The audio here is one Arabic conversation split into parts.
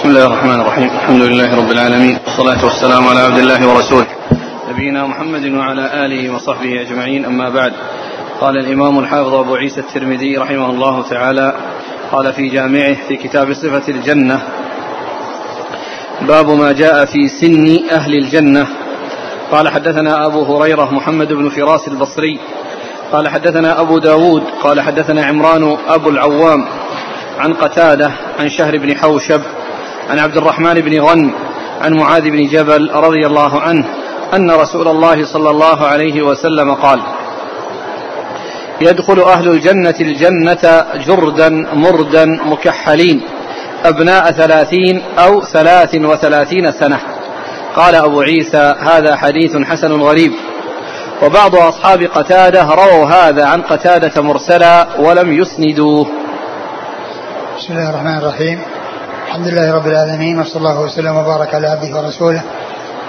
بسم الله الرحمن الرحيم. الحمد لله رب العالمين. والصلاة والسلام على عبد الله ورسوله. نبينا محمد وعلى آله وصحبه أجمعين. أما بعد قال الإمام الحافظ أبو عيسى الترمذي رحمه الله تعالى قال في جامعه في كتاب صفة الجنة باب ما جاء في سن أهل الجنة. قال حدثنا أبو هريرة محمد بن فراس البصري. قال حدثنا أبو داود. قال حدثنا عمران أبو العوام عن قتادة عن شهر بن حوشب عن عبد الرحمن بن غن عن معاذ بن جبل رضي الله عنه أن رسول الله صلى الله عليه وسلم قال يدخل أهل الجنة الجنة جردا مردا مكحلين أبناء ثلاثين أو ثلاث وثلاثين سنة. قال أبو عيسى هذا حديث حسن غريب. وبعض أصحاب قتادة رووا هذا عن قتادة مرسلا ولم يسندوه. بسم الله الرحمن الرحيم. الحمد لله رب العالمين وصلى الله وسلم وبارك على عبده ورسوله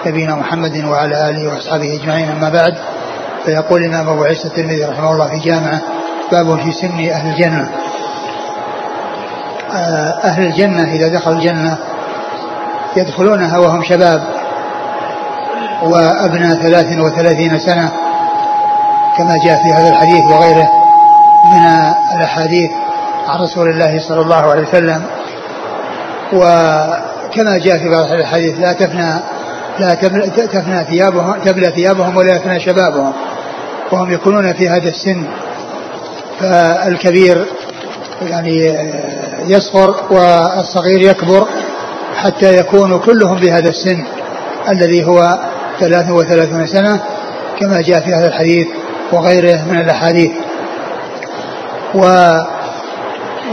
نبينا محمد وعلى آله وأصحابه أجمعين. أما بعد فيقول الإمام أبو عيسى الترمذي رحمه الله في جامعه باب في سن أهل الجنة. آه، أهل الجنة إذا دخلوا الجنة يدخلونها وهم شباب وأبناء ثلاث وثلاثين سنة كما جاء في هذا الحديث وغيره من الأحاديث عن رسول الله صلى الله عليه وسلم. وكما جاء في بعض الحديث لا تفنى لا تفنى ثيابهم تبلى ثيابهم ولا يفنى شبابهم وهم يكونون في هذا السن. فالكبير يعني يصغر والصغير يكبر حتى يكونوا كلهم بهذا السن الذي هو ثلاث وثلاثون سنة كما جاء في هذا الحديث وغيره من الأحاديث. و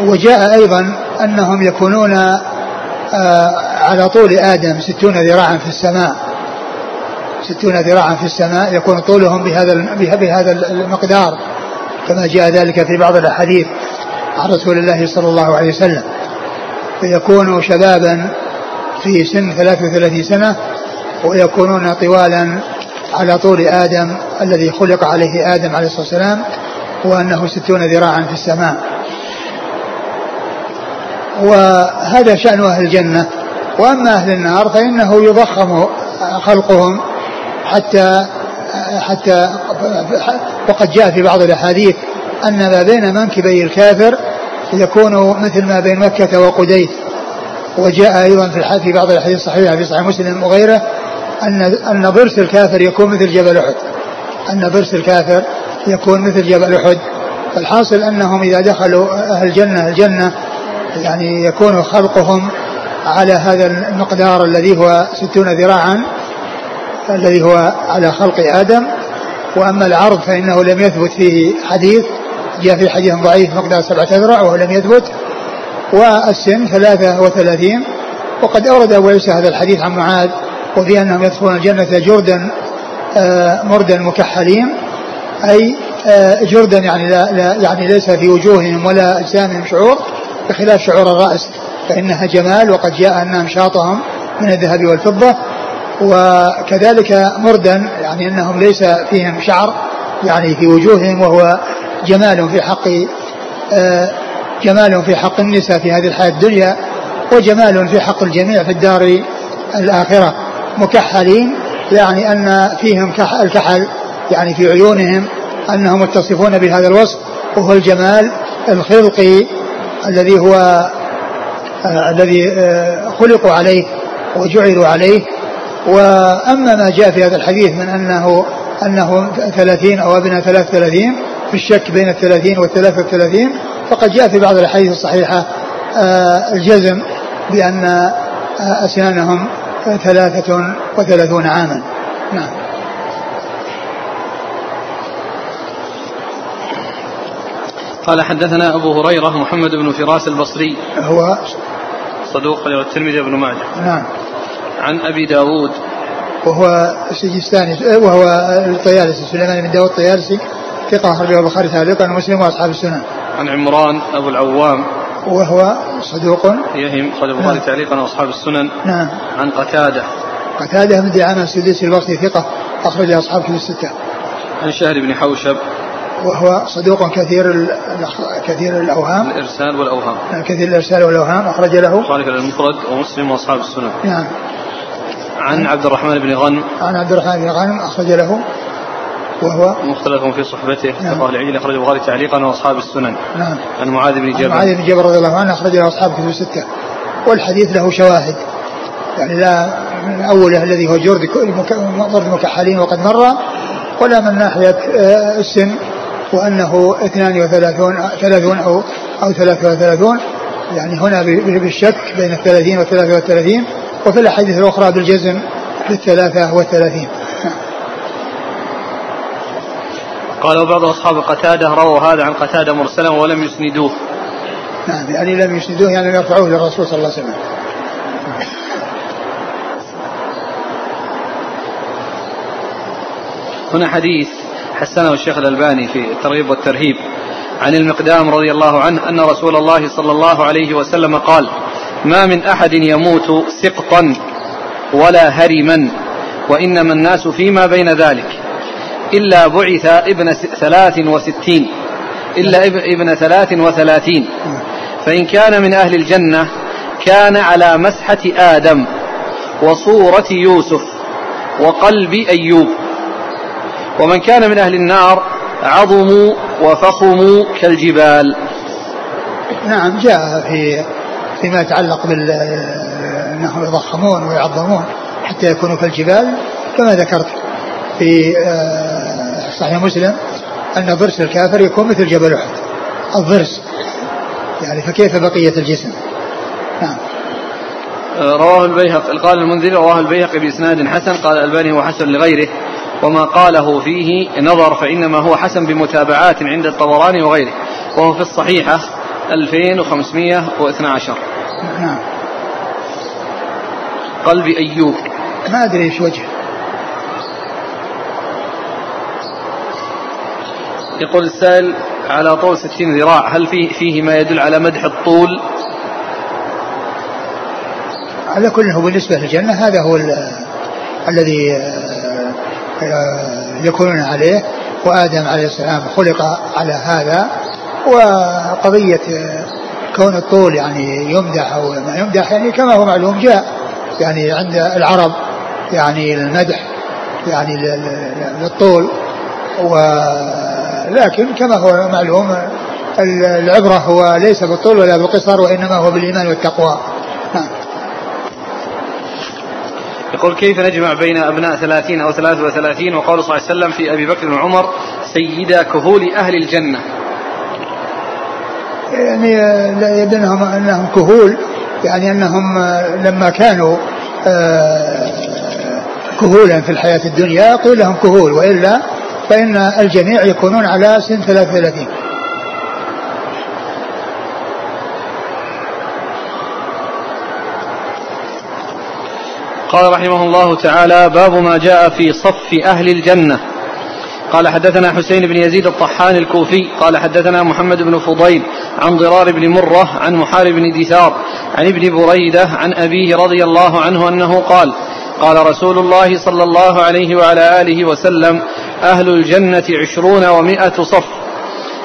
وجاء أيضا أنهم يكونون على طول آدم ستون ذراعا في السماء. ستون ذراعا في السماء يكون طولهم بهذا بهذا المقدار كما جاء ذلك في بعض الأحاديث عن رسول الله صلى الله عليه وسلم. فيكونوا شبابا في سن 33 سنة ويكونون طوالا على طول آدم الذي خلق عليه آدم عليه الصلاة والسلام وأنه ستون ذراعا في السماء. وهذا شأن أهل الجنة. وأما أهل النار فإنه يضخم خلقهم حتى حتى وقد جاء في بعض الأحاديث أن ما بين منكبي الكافر يكون مثل ما بين مكة وقديس. وجاء أيضا في في بعض الأحاديث الصحيحة في صحيح مسلم وغيره أن أن ضرس الكافر يكون مثل جبل أحد. أن ضرس الكافر يكون مثل جبل أحد. فالحاصل أنهم إذا دخلوا أهل الجنة الجنة يعني يكون خلقهم على هذا المقدار الذي هو ستون ذراعا الذي هو على خلق آدم. وأما العرض فإنه لم يثبت فيه حديث جاء في حديث ضعيف مقدار سبعة أذرع وهو لم يثبت. والسن ثلاثة وثلاثين. وقد أورد أبو عيسى هذا الحديث عن معاذ وفي أنهم يدخلون الجنة جردا آه، مردا مكحلين. أي آه، جردا يعني لا, لا يعني ليس في وجوههم ولا أجسامهم شعور. بخلاف شعور الرأس فإنها جمال وقد جاء أن أمشاطهم من الذهب والفضة وكذلك مردا يعني أنهم ليس فيهم شعر يعني في وجوههم وهو جمال في حق آه، جمال في حق النساء في هذه الحياة الدنيا وجمال في حق الجميع في الدار الآخرة. مكحلين يعني أن فيهم الكحل يعني في عيونهم أنهم متصفون بهذا الوصف وهو الجمال الخلقي الذي هو آه الذي آه خلقوا عليه وجعلوا عليه. وأما ما جاء في هذا الحديث من أنه أنه ثلاثين أو ابن ثلاث ثلاثين في الشك بين الثلاثين والثلاثة الثلاثين فقد جاء في بعض الأحاديث الصحيحة آه الجزم بأن أسنانهم ثلاثة وثلاثون عاما. نعم. قال حدثنا أبو هريرة محمد بن فراس البصري. هو صدوق الترمذي بن ماجه. نعم. عن أبي داود. وهو السجستاني وهو الطيالسي سليمان بن داود الطيالسي ثقة أخرجه البخاري تعليقا ومسلم وأصحاب السنن عن عمران أبو العوام. وهو صدوق. يهم أخرج البخاري نعم. تعليقا وأصحاب السنن. نعم. عن قتادة. قتادة بن دعامة السديسي البصري ثقة أخرج أصحاب كتب الستة. عن شهر بن حوشب. وهو صدوق كثير كثير الأوهام. الإرسال والأوهام. كثير الإرسال والأوهام. أخرج له. خالف المفرد ومسلم وأصحاب السنن نعم. عن عبد الرحمن بن غنم. عن عبد الرحمن بن غنم أخرج له. وهو مختلف في صحبته. نعم. أهل العلم أخرج البخاري تعليقا وأصحاب السنن. نعم. عن معاذ بن جبل. معاذ بن جبل رضي الله عنه أخرج له أصحاب كتب الستة. والحديث له شواهد. يعني لا من أوله الذي هو جرد ضرب المكحلين وقد مر. ولا من ناحية آه، السن. وأنه 32 30 أو أو 33 يعني هنا بالشك بين الثلاثين والثلاثة والثلاثين وفي الأحاديث الأخرى بالجزم في الثلاثة والثلاثين. قال وبعض أصحاب قتادة رووا هذا عن قتادة مرسلا ولم يسندوه. نعم يعني لم يسندوه يعني لم يرفعوه للرسول صلى الله عليه وسلم. هنا حديث حسنه الشيخ الألباني في الترغيب والترهيب عن المقدام رضي الله عنه أن رسول الله صلى الله عليه وسلم قال ما من أحد يموت سقطا ولا هرما وإنما الناس فيما بين ذلك إلا بعث ابن ثلاث وستين إلا ابن ثلاث وثلاثين فإن كان من أهل الجنة كان على مسحة آدم وصورة يوسف وقلب أيوب ومن كان من أهل النار عظموا وفخموا كالجبال. نعم جاء في فيما يتعلق بال أنهم يضخمون ويعظمون حتى يكونوا كالجبال. كما ذكرت في آه، صحيح مسلم أن ضرس الكافر يكون مثل جبل أحد. الضرس يعني فكيف بقية الجسم؟ نعم. آه، رواه البيهقي قال المنذر رواه البيهقي بإسناد حسن قال الألباني هو حسن لغيره. وما قاله فيه نظر فإنما هو حسن بمتابعات عند الطبراني وغيره. وهو في الصحيحة 2512 نعم. قلب أيوب. ما أدري إيش وجه. يقول السائل على طول ستين ذراع هل فيه, فيه ما يدل على مدح الطول؟ على كل هو بالنسبة للجنة هذا هو الذي يكونون عليه وآدم عليه السلام خلق على هذا وقضية كون الطول يعني يمدح أو ما يمدح يعني كما هو معلوم جاء يعني عند العرب يعني المدح يعني للطول و لكن كما هو معلوم العبرة هو ليس بالطول ولا بالقصر وإنما هو بالإيمان والتقوى نعم يقول كيف نجمع بين أبناء ثلاثين أو ثلاثة وثلاثين؟ وقول صلى الله عليه وسلم في أبي بكر وعمر سيدا كهول أهل الجنة. يعني يبدو أنهم, أنهم كهول يعني أنهم لما كانوا آه، كهولا في الحياة الدنيا قيل لهم كهول وإلا فإن الجميع يكونون على سن 33 قال رحمه الله تعالى باب ما جاء في صف أهل الجنة. قال حدثنا حسين بن يزيد الطحان الكوفي. قال حدثنا محمد بن فضيل عن ضرار بن مرة عن محارب بن دثار عن ابن بريدة عن أبيه رضي الله عنه أنه قال قال رسول الله صلى الله عليه وعلى آله وسلم أهل الجنة عشرون ومائة صف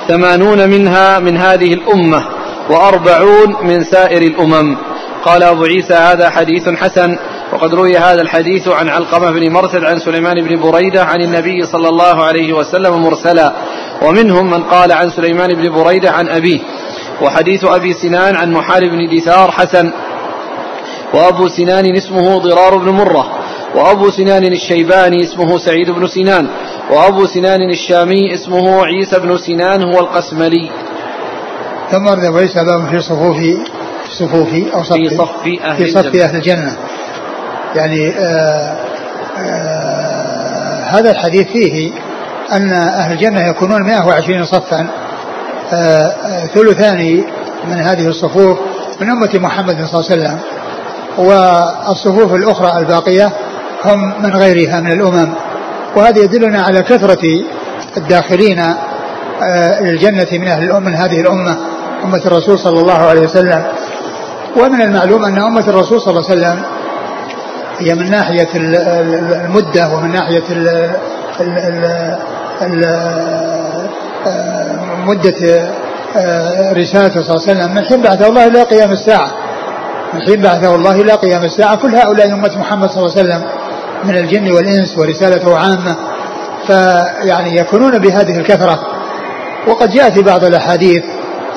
ثمانون منها من هذه الأمة وأربعون من سائر الأمم. قال أبو عيسى هذا حديث حسن. وقد روي هذا الحديث عن علقمة بن مرثد عن سليمان بن بريدة عن النبي صلى الله عليه وسلم مرسلا. ومنهم من قال عن سليمان بن بريدة عن أبيه. وحديث أبي سنان عن محارب بن دثار حسن. وأبو سنان اسمه ضرار بن مرة. وأبو سنان الشيباني اسمه سعيد بن سنان. وأبو سنان الشامي اسمه عيسى بن سنان هو القسملي. ثم ورد أبو عيسى باب في صفوف صفوف أو صف في صف أهل في صف أهل الجنة. يعني آه، آه، هذا الحديث فيه أن أهل الجنة يكونون 120 صفا آه، ثلثان من هذه الصفوف من أمة محمد صلى الله عليه وسلم. والصفوف الأخرى الباقية هم من غيرها من الأمم. وهذا يدلنا على كثرة الداخلين آه، الجنة من أهل الأمة من هذه الأمة أمة الرسول صلى الله عليه وسلم. ومن المعلوم أن أمة الرسول صلى الله عليه وسلم هي من ناحية المدة ومن ناحية ال مدة رسالته صلى الله عليه وسلم. من حين بعثه الله إلى قيام الساعة. من حين بعثه الله إلى قيام الساعة. كل هؤلاء أمة محمد صلى الله عليه وسلم من الجن والإنس ورسالته عامة. فيعني يكونون بهذه الكثرة. وقد جاء في بعض الأحاديث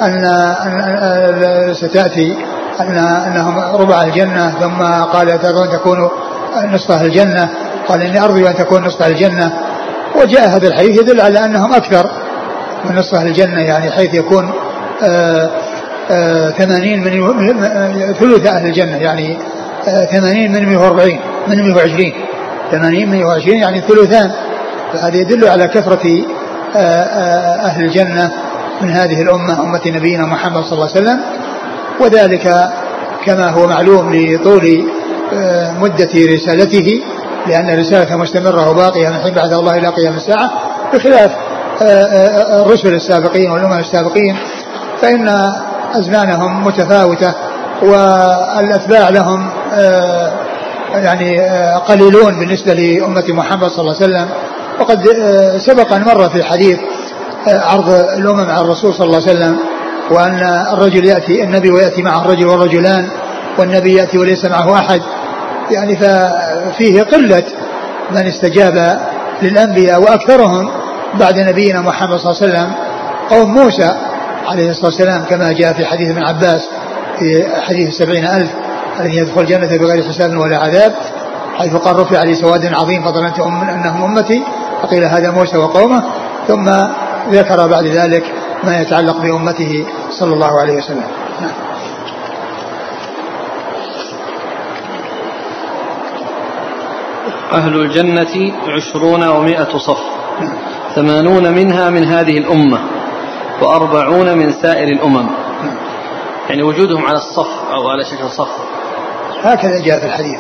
أن ستأتي أن أنهم ربع الجنة ثم قال ترون تكون نصف الجنة؟ قال إني أرجو أن تكون نصف الجنة. وجاء هذا الحديث يدل على أنهم أكثر من نصف الجنة يعني حيث يكون آآ آآ ثمانين من ثلث أهل الجنة يعني ثمانين من 140 من 120 ثمانين من 120 يعني ثلثان. فهذا يدل على كثرة أهل الجنة من هذه الأمة أمة نبينا محمد صلى الله عليه وسلم. وذلك كما هو معلوم لطول مدة رسالته لأن رسالته مستمرة وباقية من حين بعث الله إلى قيام الساعة بخلاف الرسل السابقين والأمم السابقين فإن أزمانهم متفاوتة والأتباع لهم يعني قليلون بالنسبة لأمة محمد صلى الله عليه وسلم. وقد سبق أن مر في الحديث عرض الأمم على الرسول صلى الله عليه وسلم وأن الرجل يأتي النبي ويأتي معه الرجل والرجلان والنبي يأتي وليس معه أحد. يعني ففيه قلة من استجاب للأنبياء وأكثرهم بعد نبينا محمد صلى الله عليه وسلم قوم موسى عليه الصلاة والسلام كما جاء في حديث ابن عباس في حديث السبعين ألف الذي يدخل الجنة بغير حساب ولا عذاب حيث قال رفع لي سواد عظيم فظننت أنهم أمتي. فقيل هذا موسى وقومه. ثم ذكر بعد ذلك ما يتعلق بأمته صلى الله عليه وسلم. أهل الجنة عشرون ومائة صف ثمانون منها من هذه الأمة وأربعون من سائر الأمم. يعني وجودهم على الصف أو على شكل صف. هكذا جاء في الحديث.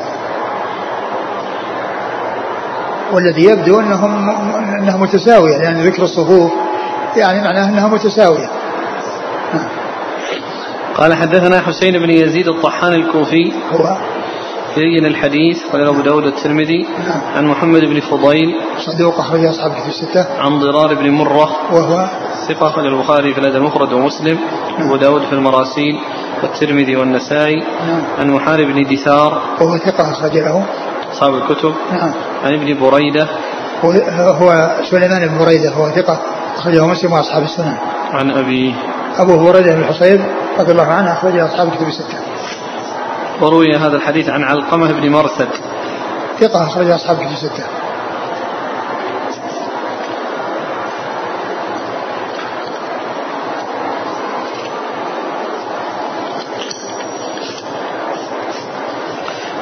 والذي يبدو انهم انها متساوية لأن يعني ذكر الصفوف يعني معناه إنها متساوية. قال حدثنا حسين بن يزيد الطحان الكوفي هو لين الحديث قال أبو داود الترمذي نعم. عن محمد بن فضيل صدوق أخرج أصحاب كتب الستة عن ضرار بن مرة وهو ثقة أخرج البخاري في الأدب المفرد ومسلم نعم. وأبو داود في المراسيل والترمذي والنسائي نعم. عن محارب بن دثار وهو ثقة أخرج له أصحاب الكتب نعم عن ابن بريدة هو, هو سليمان بن بريدة هو ثقة أخرجه مسلم وأصحاب السنن عن أبيه أبو بريدة بن الحصيب رضي الله عنه أخرجه أصحاب الكتب الستة. وروي هذا الحديث عن علقمة بن مرثد. ثقة أخرج أصحاب الكتب الستة.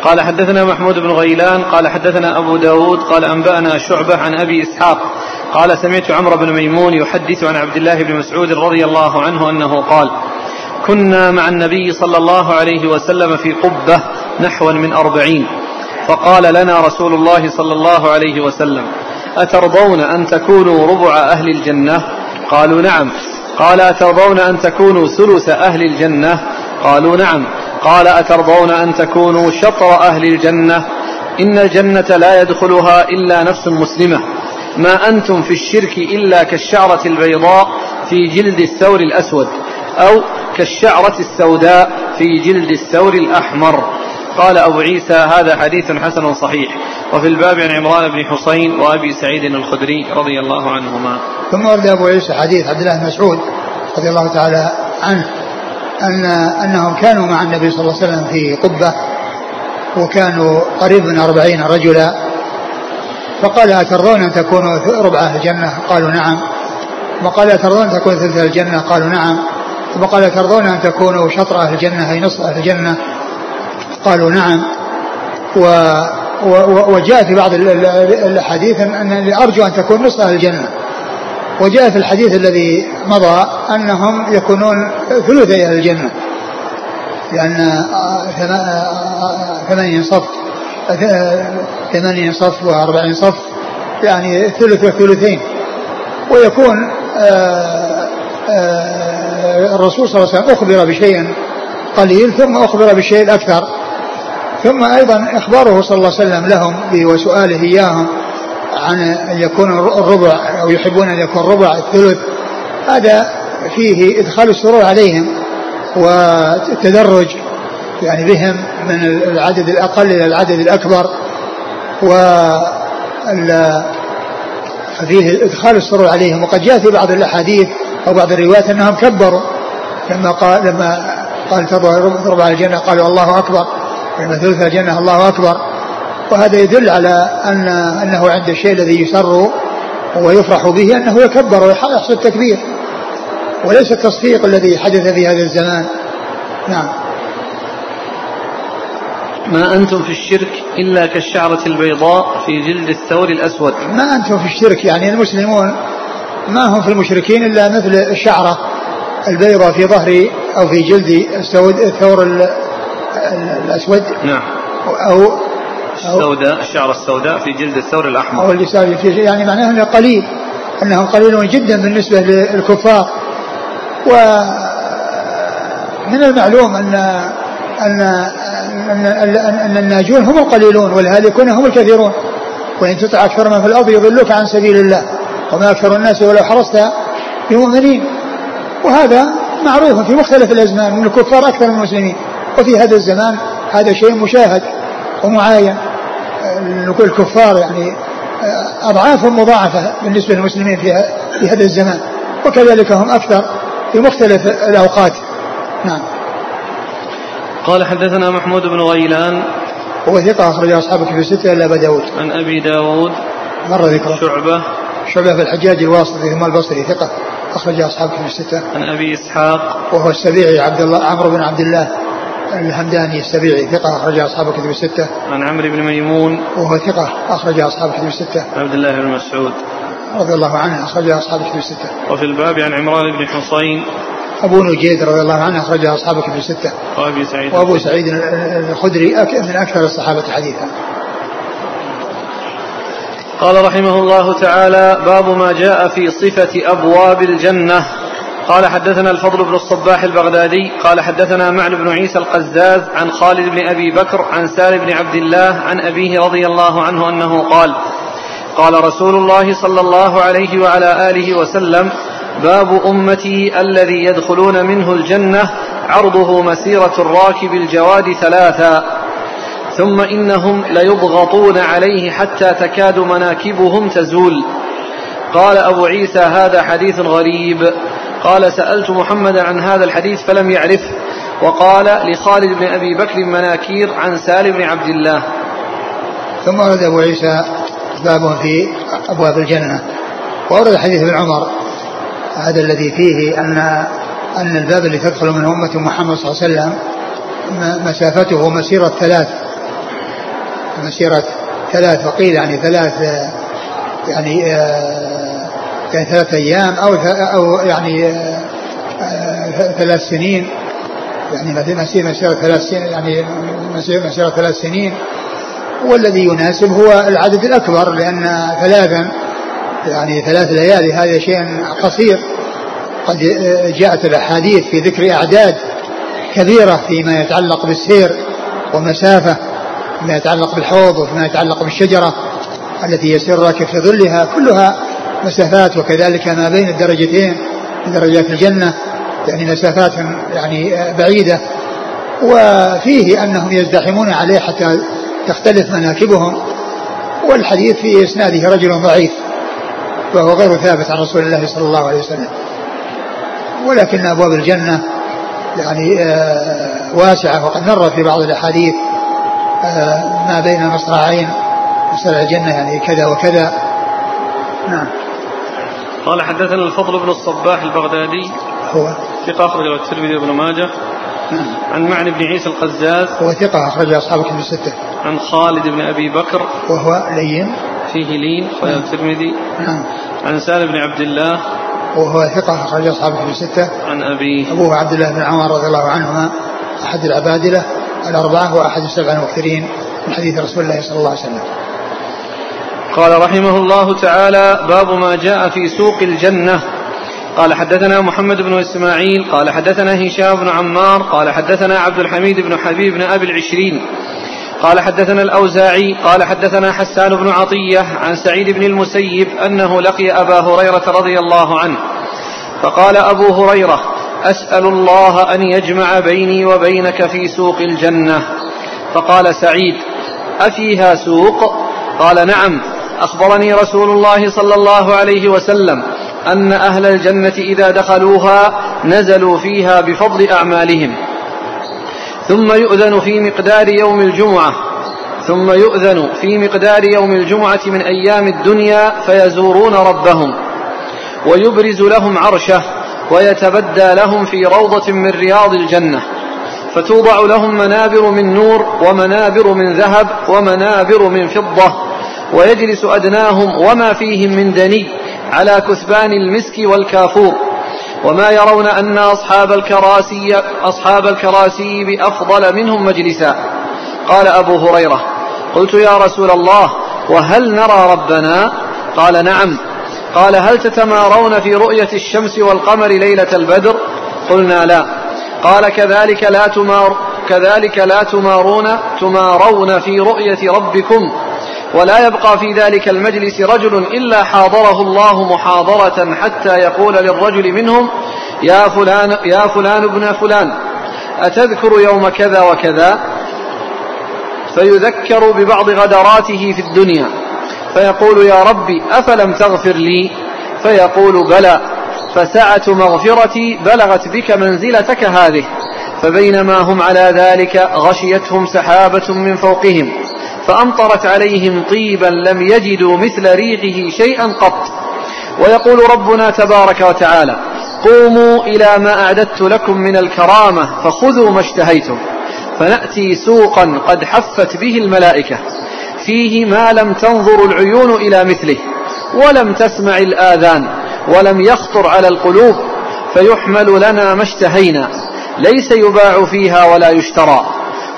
قال حدثنا محمود بن غيلان قال حدثنا أبو داود قال أنبأنا شعبة عن أبي إسحاق قال سمعت عمرو بن ميمون يحدث عن عبد الله بن مسعود رضي الله عنه أنه قال كنا مع النبي صلى الله عليه وسلم في قبة نحوا من أربعين فقال لنا رسول الله صلى الله عليه وسلم أترضون أن تكونوا ربع أهل الجنة؟ قالوا نعم. قال أترضون أن تكونوا ثلث أهل الجنة؟ قالوا نعم. قال أترضون أن تكونوا شطر أهل الجنة؟ إن الجنة لا يدخلها إلا نفس مسلمة. ما أنتم في الشرك إلا كالشعرة البيضاء في جلد الثور الأسود أو كالشعرة السوداء في جلد الثور الأحمر. قال أبو عيسى هذا حديث حسن صحيح. وفي الباب عن عمران بن حسين وأبي سعيد الخدري رضي الله عنهما. ثم ورد أبو عيسى حديث عبد الله بن مسعود رضي الله تعالى عنه. أن أنهم كانوا مع النبي صلى الله عليه وسلم في قبة وكانوا قريب من أربعين رجلا. فقال أترضون أن تكونوا ربع الجنة؟ قالوا نعم. وقال أترضون أن تكونوا ثلث الجنة؟ قالوا نعم. ثم قال أترضون أن تكونوا شطر أهل الجنة؟ أي نصف أهل الجنة؟ قالوا نعم. و وجاء في بعض الأحاديث أن أرجو أن تكون نصف أهل الجنة. وجاء في الحديث الذي مضى أنهم يكونون ثلثي أهل الجنة. لأن ثمانين صف ثمانين صف وأربعين صف يعني ثلث وثلثين. ويكون الرسول صلى الله عليه وسلم أخبر بشيء قليل ثم أخبر بالشيء الأكثر ثم أيضا إخباره صلى الله عليه وسلم لهم وسؤاله إياهم عن أن يكون الربع أو يحبون أن يكون ربع الثلث هذا فيه إدخال السرور عليهم والتدرج يعني بهم من العدد الأقل إلى العدد الأكبر و ففيه إدخال السرور عليهم. وقد جاء في بعض الأحاديث أو بعض الروايات أنهم كبروا لما قال لما قال على الجنة قالوا الله أكبر لما ثلث الجنة الله أكبر. وهذا يدل على أن أنه عند الشيء الذي يسر ويفرح به أنه يكبر ويحصل التكبير. وليس التصفيق الذي حدث في هذا الزمان. نعم. ما أنتم في الشرك إلا كالشعرة البيضاء في جلد الثور الأسود. ما أنتم في الشرك يعني المسلمون ما هم في المشركين إلا مثل الشعرة البيضاء في ظهر أو في جلد الثور الأسود. نعم. أو السوداء الشعرة السوداء في جلد الثور الأحمر. أو اللي في يعني معناه أنه قليل أنهم قليلون جدا بالنسبة للكفار. ومن المعلوم أن أن أن, أن الناجون هم القليلون والهالكون هم الكثيرون. وإن تطع أكثر من في الأرض يضلوك عن سبيل الله وما أكثر الناس ولو حرصت بمؤمنين. وهذا معروف في مختلف الأزمان من الكفار أكثر من المسلمين. وفي هذا الزمان هذا شيء مشاهد. ومعاين الكفار يعني أضعاف مضاعفة بالنسبة للمسلمين في في هذا الزمان. وكذلك هم أكثر في مختلف الأوقات. نعم. قال حدثنا محمود بن غيلان. هو ثقة أخرج أصحابه في الستة إلا أبا داود. عن أبي داود. مر ذكره. شعبة. شعبة في الحجاج الواسطي ثم البصري ثقة أخرج أصحابه في الستة عن أبي إسحاق. وهو السبيعي عبد الله عمرو بن عبد الله. الهمداني السبيعي ثقة أخرج أصحاب كتب الستة. عن عمرو بن ميمون وهو ثقة أخرج أصحاب كتب الستة. عبد الله بن مسعود رضي الله عنه أخرج أصحاب كتب الستة. وفي الباب عن عمران بن حصين أبو نجيد رضي الله عنه أخرج أصحاب كتب الستة. وأبي سعيد وأبو سعيد الخدري من أكثر الصحابة حديثا. قال رحمه الله تعالى باب ما جاء في صفة أبواب الجنة قال حدثنا الفضل بن الصباح البغدادي قال حدثنا معن بن عيسى القزاز عن خالد بن أبي بكر عن سالم بن عبد الله عن أبيه رضي الله عنه أنه قال قال رسول الله صلى الله عليه وعلى آله وسلم باب أمتي الذي يدخلون منه الجنة عرضه مسيرة الراكب الجواد ثلاثا ثم إنهم ليضغطون عليه حتى تكاد مناكبهم تزول. قال أبو عيسى هذا حديث غريب. قال سألت محمدا عن هذا الحديث فلم يعرفه وقال لخالد بن أبي بكر مناكير عن سالم بن عبد الله. ثم ورد أبو عيسى باب في أبواب الجنة. وورد حديث ابن عمر هذا الذي فيه أن أن الباب الذي تدخل من أمة محمد صلى الله عليه وسلم مسافته مسيرة ثلاث. مسيرة ثلاث وقيل يعني ثلاث يعني آه، يعني ثلاث أيام أو أو يعني آه، آه، ثلاث سنين. يعني مسيرة مسيرة ثلاث سنين يعني مسيرة, مسيرة ثلاث سنين. والذي يناسب هو العدد الأكبر لأن ثلاثا يعني ثلاث ليالي هذا شيء قصير. قد جاءت الأحاديث في ذكر أعداد كبيرة فيما يتعلق بالسير ومسافة فيما يتعلق بالحوض وفيما يتعلق بالشجرة التي يسير الراكب في ظلها كلها مسافات وكذلك ما بين الدرجتين من درجات الجنة يعني مسافات يعني بعيدة. وفيه أنهم يزدحمون عليه حتى تختلف مناكبهم. والحديث في إسناده رجل ضعيف وهو غير ثابت عن رسول الله صلى الله عليه وسلم. ولكن أبواب الجنة يعني آه، واسعة وقد مر في بعض الأحاديث آه، ما بين المصراعين مصراع الجنة يعني كذا وكذا. نعم. قال حدثنا الفضل بن الصباح البغدادي. هو ثقة أخرج له الترمذي وابن ماجه. عن معن بن عيسى القزاز. هو ثقة أخرج أصحاب كتب الستة. عن خالد بن أبي بكر. وهو لين. فيه لين أخرج نعم. الترمذي. نعم. عن سالم بن عبد الله. وهو ثقة أخرج أصحاب كتب الستة. عن أبيه أبوه عبد الله بن عمر رضي الله عنهما أحد العبادلة الأربعة وأحد السبع المكثرين من حديث رسول الله صلى الله عليه وسلم. قال رحمه الله تعالى باب ما جاء في سوق الجنة. قال حدثنا محمد بن إسماعيل قال حدثنا هشام بن عمار قال حدثنا عبد الحميد بن حبيب بن أبي العشرين. قال حدثنا الأوزاعي قال حدثنا حسان بن عطية عن سعيد بن المسيب أنه لقي أبا هريرة رضي الله عنه. فقال أبو هريرة أسأل الله أن يجمع بيني وبينك في سوق الجنة. فقال سعيد أفيها سوق؟ قال نعم. أخبرني رسول الله صلى الله عليه وسلم أن أهل الجنة إذا دخلوها نزلوا فيها بفضل أعمالهم. ثم يؤذن في مقدار يوم الجمعة. ثم يؤذن في مقدار يوم الجمعة من أيام الدنيا فيزورون ربهم. ويبرز لهم عرشه ويتبدى لهم في روضة من رياض الجنة. فتوضع لهم منابر من نور ومنابر من ذهب ومنابر من فضة. ويجلس أدناهم وما فيهم من دني على كثبان المسك والكافور. وما يرون أن أصحاب الكراسي أصحاب الكراسي بأفضل منهم مجلسا. قال أبو هريرة قلت يا رسول الله وهل نرى ربنا؟ قال نعم. قال هل تتمارون في رؤية الشمس والقمر ليلة البدر؟ قلنا لا. قال كذلك لا تمار كذلك لا تمارون تمارون في رؤية ربكم ولا يبقى في ذلك المجلس رجل إلا حاضره الله محاضرة حتى يقول للرجل منهم يا فلان يا فلان ابن فلان أتذكر يوم كذا وكذا؟ فيذكر ببعض غدراته في الدنيا فيقول يا ربي أفلم تغفر لي؟ فيقول بلى فسعة مغفرتي بلغت بك منزلتك هذه فبينما هم على ذلك غشيتهم سحابة من فوقهم. فأمطرت عليهم طيبا لم يجدوا مثل ريحه شيئا قط. ويقول ربنا تبارك وتعالى قوموا إلى ما أعددت لكم من الكرامة فخذوا ما اشتهيتم فنأتي سوقا قد حفت به الملائكة فيه ما لم تنظر العيون إلى مثله ولم تسمع الآذان ولم يخطر على القلوب فيحمل لنا ما اشتهينا ليس يباع فيها ولا يشترى.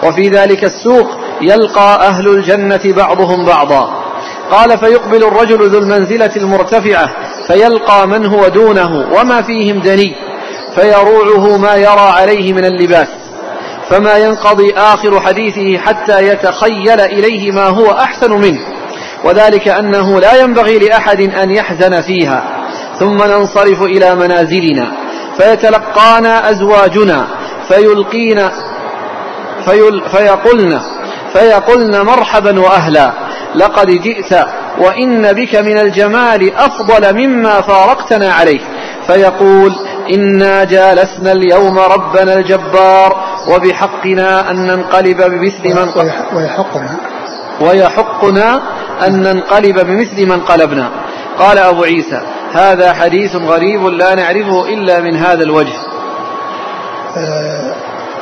وفي ذلك السوق يلقى أهل الجنة بعضهم بعضا. قال فيقبل الرجل ذو المنزلة المرتفعة فيلقى من هو دونه وما فيهم دني فيروعه ما يرى عليه من اللباس. فما ينقضي آخر حديثه حتى يتخيل إليه ما هو أحسن منه. وذلك أنه لا ينبغي لأحد أن يحزن فيها. ثم ننصرف إلى منازلنا فيتلقانا أزواجنا فيلقين فيل فيقولن فيقولن مرحبا وأهلا. لقد جئت وإن بك من الجمال أفضل مما فارقتنا عليه. فيقول إنا جالسنا اليوم ربنا الجبار وبحقنا أن ننقلب بمثل من ويحقنا. ويحقنا أن ننقلب بمثل من قلبنا. قال أبو عيسى هذا حديث غريب لا نعرفه إلا من هذا الوجه. آه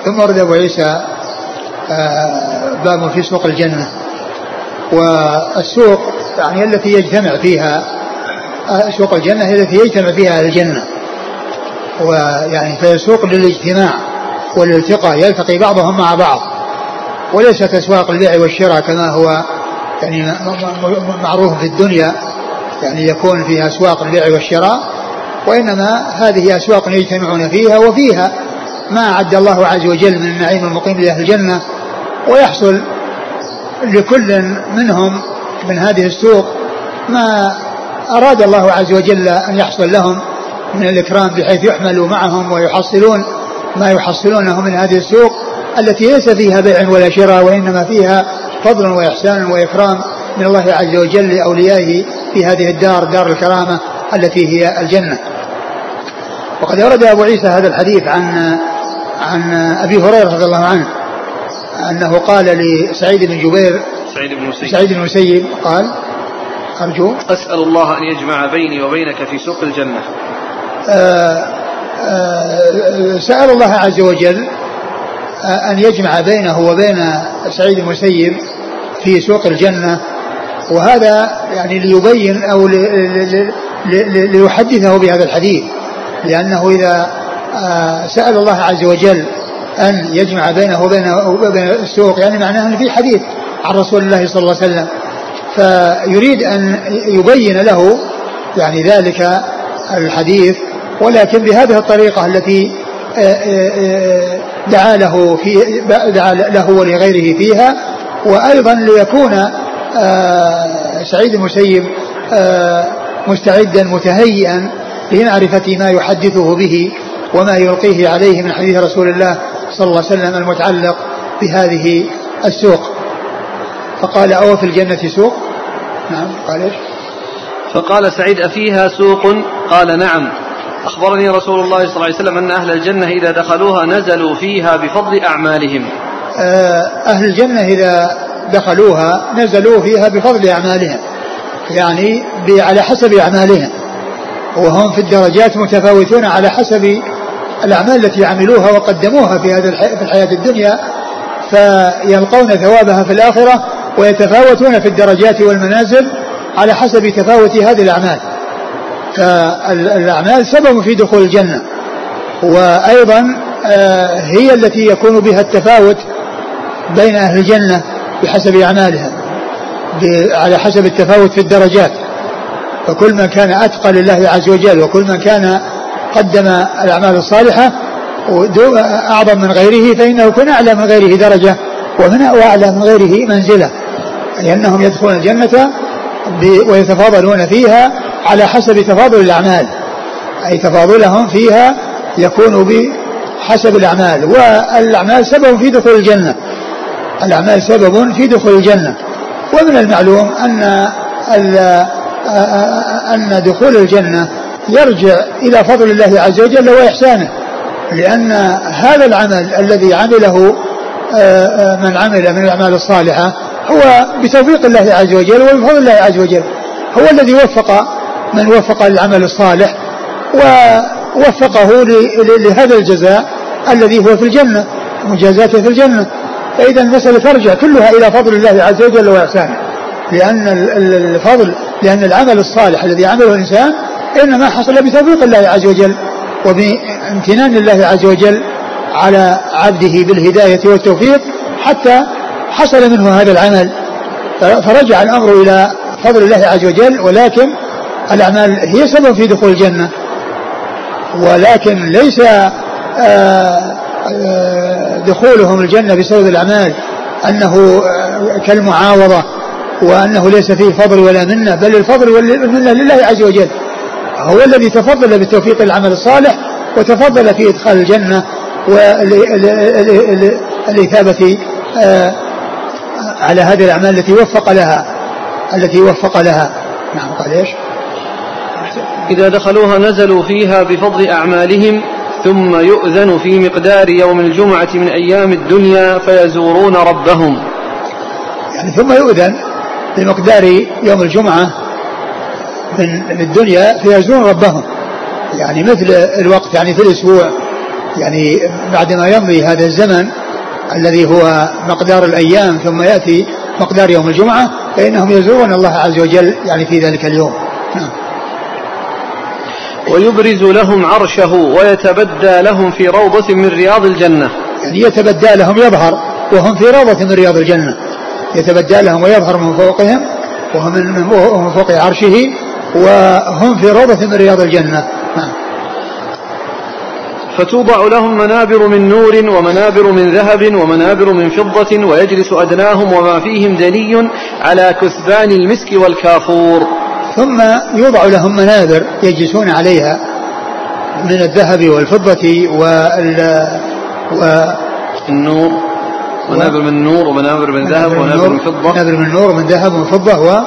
ثم ورد أبو عيسى باب في سوق الجنة. والسوق يعني التي يجتمع فيها سوق الجنة هي التي يجتمع فيها الجنة. ويعني فهي سوق للاجتماع والالتقاء يلتقي بعضهم مع بعض. وليست أسواق البيع والشراء كما هو يعني معروف في الدنيا. يعني يكون فيها أسواق البيع والشراء وإنما هذه أسواق يجتمعون فيها وفيها ما أعد الله عز وجل من النعيم المقيم لأهل الجنة ويحصل لكل منهم من هذه السوق ما أراد الله عز وجل أن يحصل لهم من الإكرام بحيث يحملوا معهم ويحصلون ما يحصلونه من هذه السوق التي ليس فيها بيع ولا شراء وإنما فيها فضل وإحسان وإكرام من الله عز وجل لأوليائه في هذه الدار دار الكرامة التي هي الجنة. وقد أورد أبو عيسى هذا الحديث عن عن أبي هريرة رضي الله عنه أنه قال لسعيد بن جبير سعيد بن مسيب سعيد بن المسيب قال أرجو. أسأل الله أن يجمع بيني وبينك في سوق الجنة. آه، آه، سأل الله عز وجل آه، أن يجمع بينه وبين سعيد المسيب في سوق الجنة. وهذا يعني ليبين أو ليحدثه بهذا الحديث لأنه إذا سأل الله عز وجل أن يجمع بينه وبين السوق يعني معناه أن في حديث عن رسول الله صلى الله عليه وسلم. فيريد أن يبين له يعني ذلك الحديث ولكن بهذه الطريقة التي آه، آه، آه، دعا له في دعا له ولغيره فيها. وأيضا ليكون سعيد المسيب مستعدا متهيئا بمعرفة ما يحدثه به. وما يلقيه عليه من حديث رسول الله صلى الله عليه وسلم المتعلق بهذه السوق. فقال أو في الجنة سوق؟ نعم قال إيش؟ فقال سعيد أفيها سوق؟ قال نعم. أخبرني رسول الله صلى الله عليه وسلم أن أهل الجنة إذا دخلوها نزلوا فيها بفضل أعمالهم. آه، أهل الجنة إذا دخلوها نزلوا فيها بفضل أعمالهم يعني على حسب أعمالهم وهم في الدرجات متفاوتون على حسب الأعمال التي عملوها وقدموها في هذا في الحياة الدنيا فيلقون ثوابها في الآخرة ويتفاوتون في الدرجات والمنازل على حسب تفاوت هذه الأعمال. فالأعمال سبب في دخول الجنة وأيضا آه، هي التي يكون بها التفاوت بين أهل الجنة بحسب أعمالهم على حسب التفاوت في الدرجات. فكل من كان أتقى لله عز وجل وكل من كان قدم الأعمال الصالحة أعظم من غيره فإنه يكون أعلى من غيره درجة ومن وأعلى من غيره منزلة لأنهم يدخلون الجنة ويتفاضلون فيها على حسب تفاضل الأعمال. أي تفاضلهم فيها يكون بحسب الأعمال والأعمال سبب في دخول الجنة. الأعمال سبب في دخول الجنة. ومن المعلوم أن أن دخول الجنة يرجع إلى فضل الله عز وجل وإحسانه لأن هذا العمل الذي عمله من عمل من الأعمال الصالحة هو بتوفيق الله عز وجل وبفضل الله عز وجل. هو الذي وفق من وفق للعمل الصالح ووفقه لهذا الجزاء الذي هو في الجنة مجازاته في الجنة. فإذا المسألة ترجع كلها إلى فضل الله عز وجل وإحسانه لأن الفضل لأن العمل الصالح الذي عمله الإنسان إنما حصل بتوفيق الله عز وجل وبامتنان الله عز وجل على عبده بالهداية والتوفيق حتى حصل منه هذا العمل. فرجع الأمر إلى فضل الله عز وجل ولكن الأعمال هي سبب في دخول الجنة. ولكن ليس آه، آه، دخولهم الجنة بسبب الأعمال أنه آه، كالمعاوضة وأنه ليس فيه فضل ولا منة بل الفضل والمنة لله عز وجل. هو الذي تفضل بالتوفيق العمل الصالح وتفضل في إدخال الجنة والإثابة على هذه الأعمال التي وفق لها التي وفق لها نعم قال إيش؟ إذا دخلوها نزلوا فيها بفضل أعمالهم ثم يؤذن في مقدار يوم الجمعة من أيام الدنيا فيزورون ربهم يعني ثم يؤذن بمقدار يوم الجمعة من الدنيا فيزورون ربهم. يعني مثل الوقت يعني في الأسبوع يعني بعدما يمضي هذا الزمن الذي هو مقدار الأيام ثم يأتي مقدار يوم الجمعة فإنهم يزورون الله عز وجل يعني في ذلك اليوم. نعم. ويبرز لهم عرشه ويتبدى لهم في روضة من رياض الجنة. يعني يتبدى لهم يظهر وهم في روضة من رياض الجنة. يتبدى لهم ويظهر من فوقهم وهم من فوق عرشه وهم في روضة من رياض الجنة. نعم. فتوضع لهم منابر من نور ومنابر من ذهب ومنابر من فضة ويجلس أدناهم وما فيهم دني على كثبان المسك والكافور. ثم يوضع لهم منابر يجلسون عليها من الذهب والفضة وال و النور منابر من نور ومنابر من ذهب ومنابر من فضة. منابر من نور ومن ذهب ومن فضة و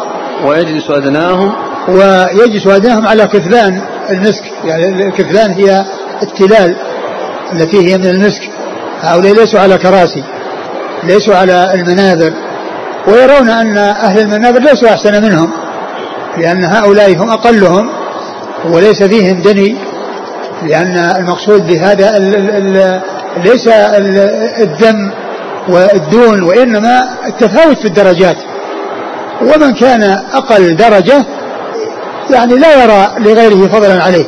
ويجلس أدناهم ويجلس أدناهم على كثبان المسك. يعني الكثبان هي التلال التي هي من المسك. هؤلاء ليسوا على كراسي ليسوا على المنابر ويرون أن أهل المنابر ليسوا أحسن منهم لأن هؤلاء هم أقلهم وليس فيهم دني لأن المقصود بهذا ال ال ليس الدم والدون وإنما التفاوت في الدرجات. ومن كان أقل درجة يعني لا يرى لغيره فضلا عليه.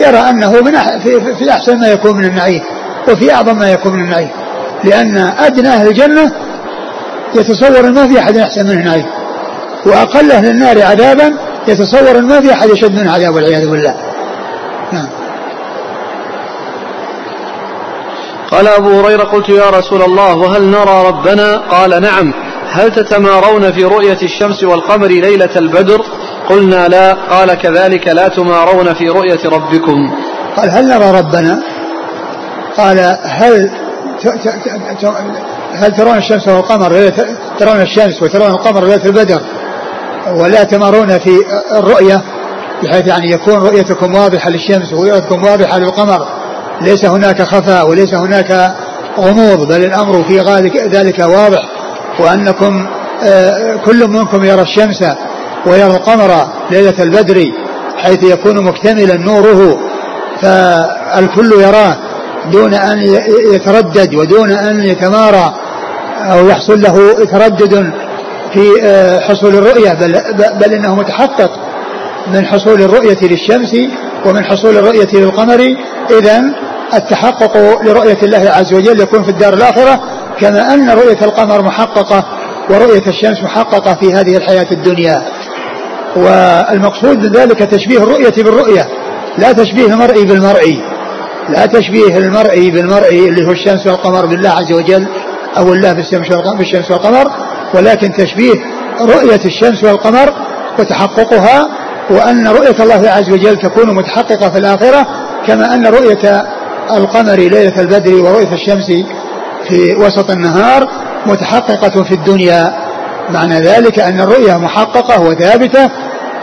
يرى أنه من في, في أحسن ما يكون من النعيم وفي أعظم ما يكون من النعيم. لأن أدنى أهل الجنة يتصور ما في أحد أحسن منه نعيم وأقل أهل النار عذابا يتصور ما في أحد يشد منه عذاب والعياذ بالله. نعم. قال أبو هريرة قلت يا رسول الله وهل نرى ربنا؟ قال نعم. هل تتمارون في رؤية الشمس والقمر ليلة البدر؟ قلنا لا قال كذلك لا تمارون في رؤية ربكم. قال هل نرى ربنا؟ قال هل هل ترون الشمس والقمر ترون الشمس وترون القمر ليلة البدر؟ ولا تمارون في الرؤية بحيث يعني يكون رؤيتكم واضحة للشمس ورؤيتكم واضحة للقمر. ليس هناك خفاء وليس هناك غموض بل الأمر في ذلك واضح وأنكم آه، كل منكم يرى الشمس. ويرى القمر ليلة البدر حيث يكون مكتملا نوره فالكل يراه دون أن يتردد ودون أن يتمارى أو يحصل له تردد في آه، حصول الرؤية بل, بل إنه متحقق من حصول الرؤية للشمس ومن حصول الرؤية للقمر. إذا التحقق لرؤية الله عز وجل يكون في الدار الآخرة كما أن رؤية القمر محققة ورؤية الشمس محققة في هذه الحياة الدنيا. والمقصود من ذلك تشبيه الرؤية بالرؤية لا تشبيه المرئي بالمرئي لا تشبيه المرئي بالمرئي اللي هو الشمس والقمر بالله عز وجل أو الله بالشمس والقمر. ولكن تشبيه رؤية الشمس والقمر وتحققها وأن رؤية الله عز وجل تكون متحققة في الآخرة كما أن رؤية القمر ليلة البدر ورؤية الشمس في وسط النهار متحققة في الدنيا. معنى ذلك أن الرؤية محققة وثابتة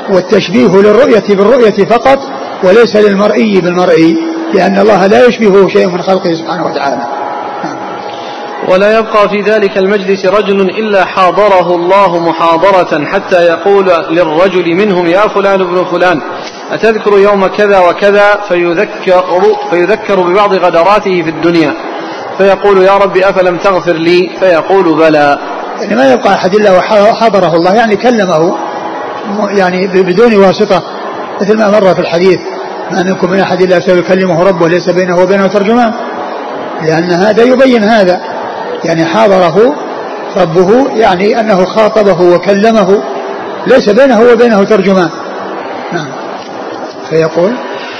والتشبيه للرؤية بالرؤية فقط وليس للمرئي بالمرئي لأن الله لا يشبهه شيء من خلقه سبحانه وتعالى. ولا يبقى في ذلك المجلس رجل إلا حاضره الله محاضرة حتى يقول للرجل منهم يا فلان ابن فلان أتذكر يوم كذا وكذا فيذكر, فيذكر ببعض غدراته في الدنيا فيقول يا رب أفلم تغفر لي؟ فيقول بلى. يعني ما يبقى أحد إلا وحضره الله يعني كلمه يعني بدون واسطة مثل ما مر في الحديث ما منكم من أحد إلا سيكلمه ربه ليس بينه وبينه ترجمان. لأن هذا يبين هذا يعني حاضره ربه يعني أنه خاطبه وكلمه ليس بينه وبينه ترجمان. نعم. فيقول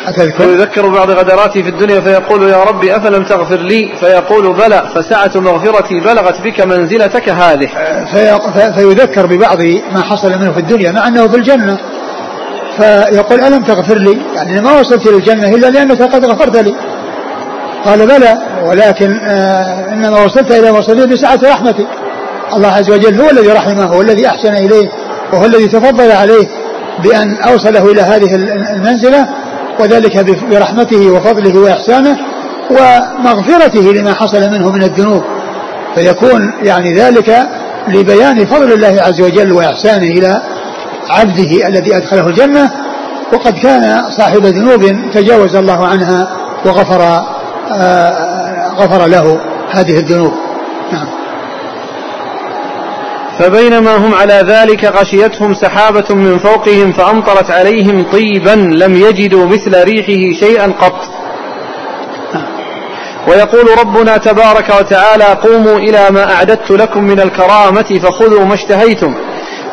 أتذكر ويذكر بعض غدراته في الدنيا فيقول يا ربي أفلم تغفر لي؟ فيقول بلى فسعة مغفرتي بلغت بك منزلتك هذه. في فيذكر ببعض ما حصل منه في الدنيا مع أنه في الجنة. فيقول ألم تغفر لي؟ يعني ما وصلت إلى الجنة إلا لأنك قد غفرت لي. قال بلى ولكن آه إنما وصلت إلى وصلت بسعة رحمتي. الله عز وجل هو الذي رحمه هو الذي أحسن إليه وهو الذي تفضل عليه بأن أوصله إلى هذه المنزلة. وذلك برحمته وفضله وإحسانه ومغفرته لما حصل منه من الذنوب. فيكون يعني ذلك لبيان فضل الله عز وجل وإحسانه إلى عبده الذي أدخله الجنة. وقد كان صاحب ذنوب تجاوز الله عنها وغفر آه غفر له هذه الذنوب. نعم. فبينما هم على ذلك غشيتهم سحابة من فوقهم فأمطرت عليهم طيبا لم يجدوا مثل ريحه شيئا قط. ويقول ربنا تبارك وتعالى قوموا إلى ما أعددت لكم من الكرامة فخذوا ما اشتهيتم.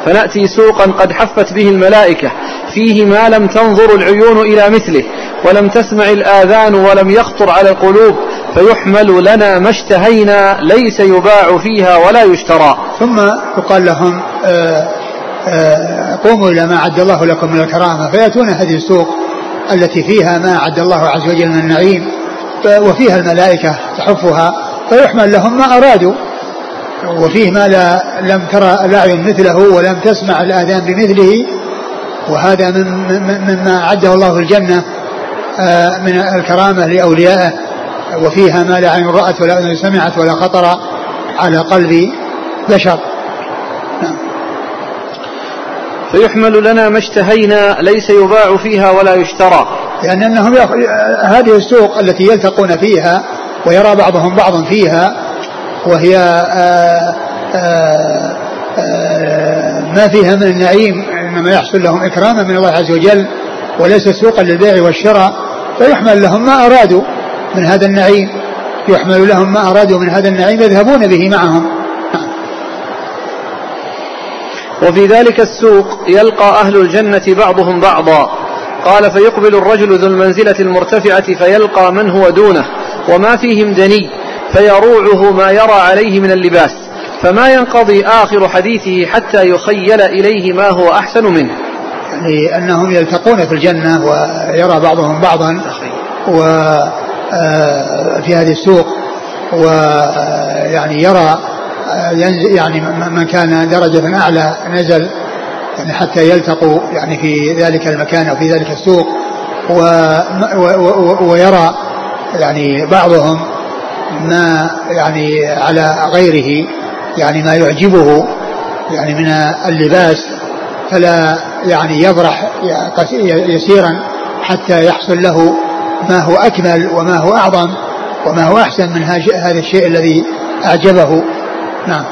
فنأتي سوقا قد حفت به الملائكة. فيه ما لم تنظر العيون إلى مثله. ولم تسمع الآذان ولم يخطر على القلوب. فيحمل لنا ما اشتهينا ليس يباع فيها ولا يشترى. ثم يقال لهم آه، آه، قوموا إلى ما أعد الله لكم من الكرامة فيأتون هذه السوق التي فيها ما أعد الله عز وجل من النعيم وفيها الملائكة تحفها فيحمل لهم ما أرادوا وفيه ما لا لم ترى الأعين مثله ولم تسمع الآذان بمثله وهذا من مما أعده الله الجنة آه، من الكرامة لأوليائه. وفيها ما لا عين رأت ولا أذن سمعت ولا خطر على قلب بشر. فيحمل لنا ما اشتهينا ليس يباع فيها ولا يشترى لأن أنهم هذه السوق التي يلتقون فيها ويرى بعضهم بعضا فيها وهي آآ آآ آآ ما فيها من النعيم إنما يحصل لهم إكراما من الله عز وجل وليس سوقا للبيع والشراء فيحمل لهم ما أرادوا من هذا النعيم يحمل لهم ما أرادوا من هذا النعيم يذهبون به معهم. وفي ذلك السوق يلقى أهل الجنة بعضهم بعضا. قال فيقبل الرجل ذو المنزلة المرتفعة فيلقى من هو دونه وما فيهم دني فيروعه ما يرى عليه من اللباس. فما ينقضي آخر حديثه حتى يخيل إليه ما هو أحسن منه. يعني أنهم يلتقون في الجنة ويرى بعضهم بعضا و في هذه السوق ويعني يرى يعني من كان درجة أعلى نزل يعني حتى يلتقوا يعني في ذلك المكان أو في ذلك السوق و ويرى يعني بعضهم ما يعني على غيره يعني ما يعجبه يعني من اللباس فلا يعني يبرح يسيرا حتى يحصل له ما هو أكمل وما هو أعظم وما هو أحسن من هذا الشيء الذي أعجبه. نعم.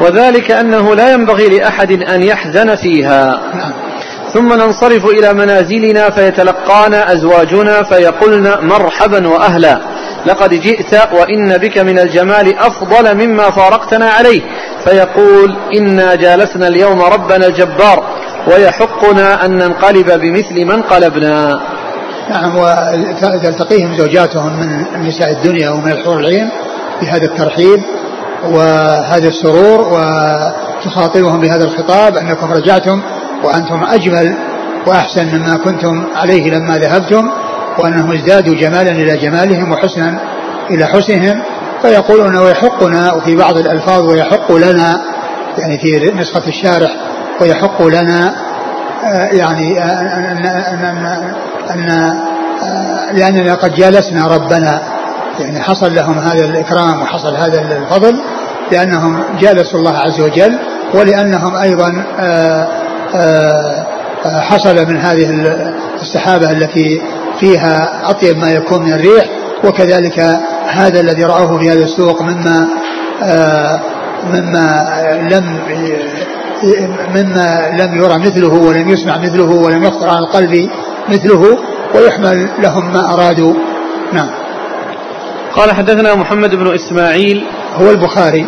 وذلك أنه لا ينبغي لأحد أن يحزن فيها. نعم. ثم ننصرف إلى منازلنا فيتلقانا أزواجنا فيقولن مرحبا وأهلا. لقد جئت وإن بك من الجمال أفضل مما فارقتنا عليه. فيقول إنا جالسنا اليوم ربنا الجبار. ويحقنا أن ننقلب بمثل من قلبنا. نعم وتلتقيهم زوجاتهم من نساء الدنيا ومن الحور العين بهذا الترحيب وهذا السرور وتخاطبهم بهذا الخطاب أنكم رجعتم وأنتم أجمل وأحسن مما كنتم عليه لما ذهبتم وأنهم ازدادوا جمالا إلى جمالهم وحسنا إلى حسنهم. فيقولون ويحقنا وفي بعض الألفاظ ويحق لنا يعني في نسخة الشارح ويحق لنا آه، يعني أن, أن, أن لأننا قد جالسنا ربنا يعني حصل لهم هذا الإكرام وحصل هذا الفضل لأنهم جالسوا الله عز وجل ولأنهم أيضا آه، آه، حصل من هذه السحابة التي فيها أطيب ما يكون من الريح وكذلك هذا الذي رأوه في هذا السوق مما آه، مما لم مما لم يرى مثله ولم يسمع مثله ولم يخطر على القلب. مثله ويحمل لهم ما أرادوا. نعم. قال حدثنا محمد بن إسماعيل. هو البخاري.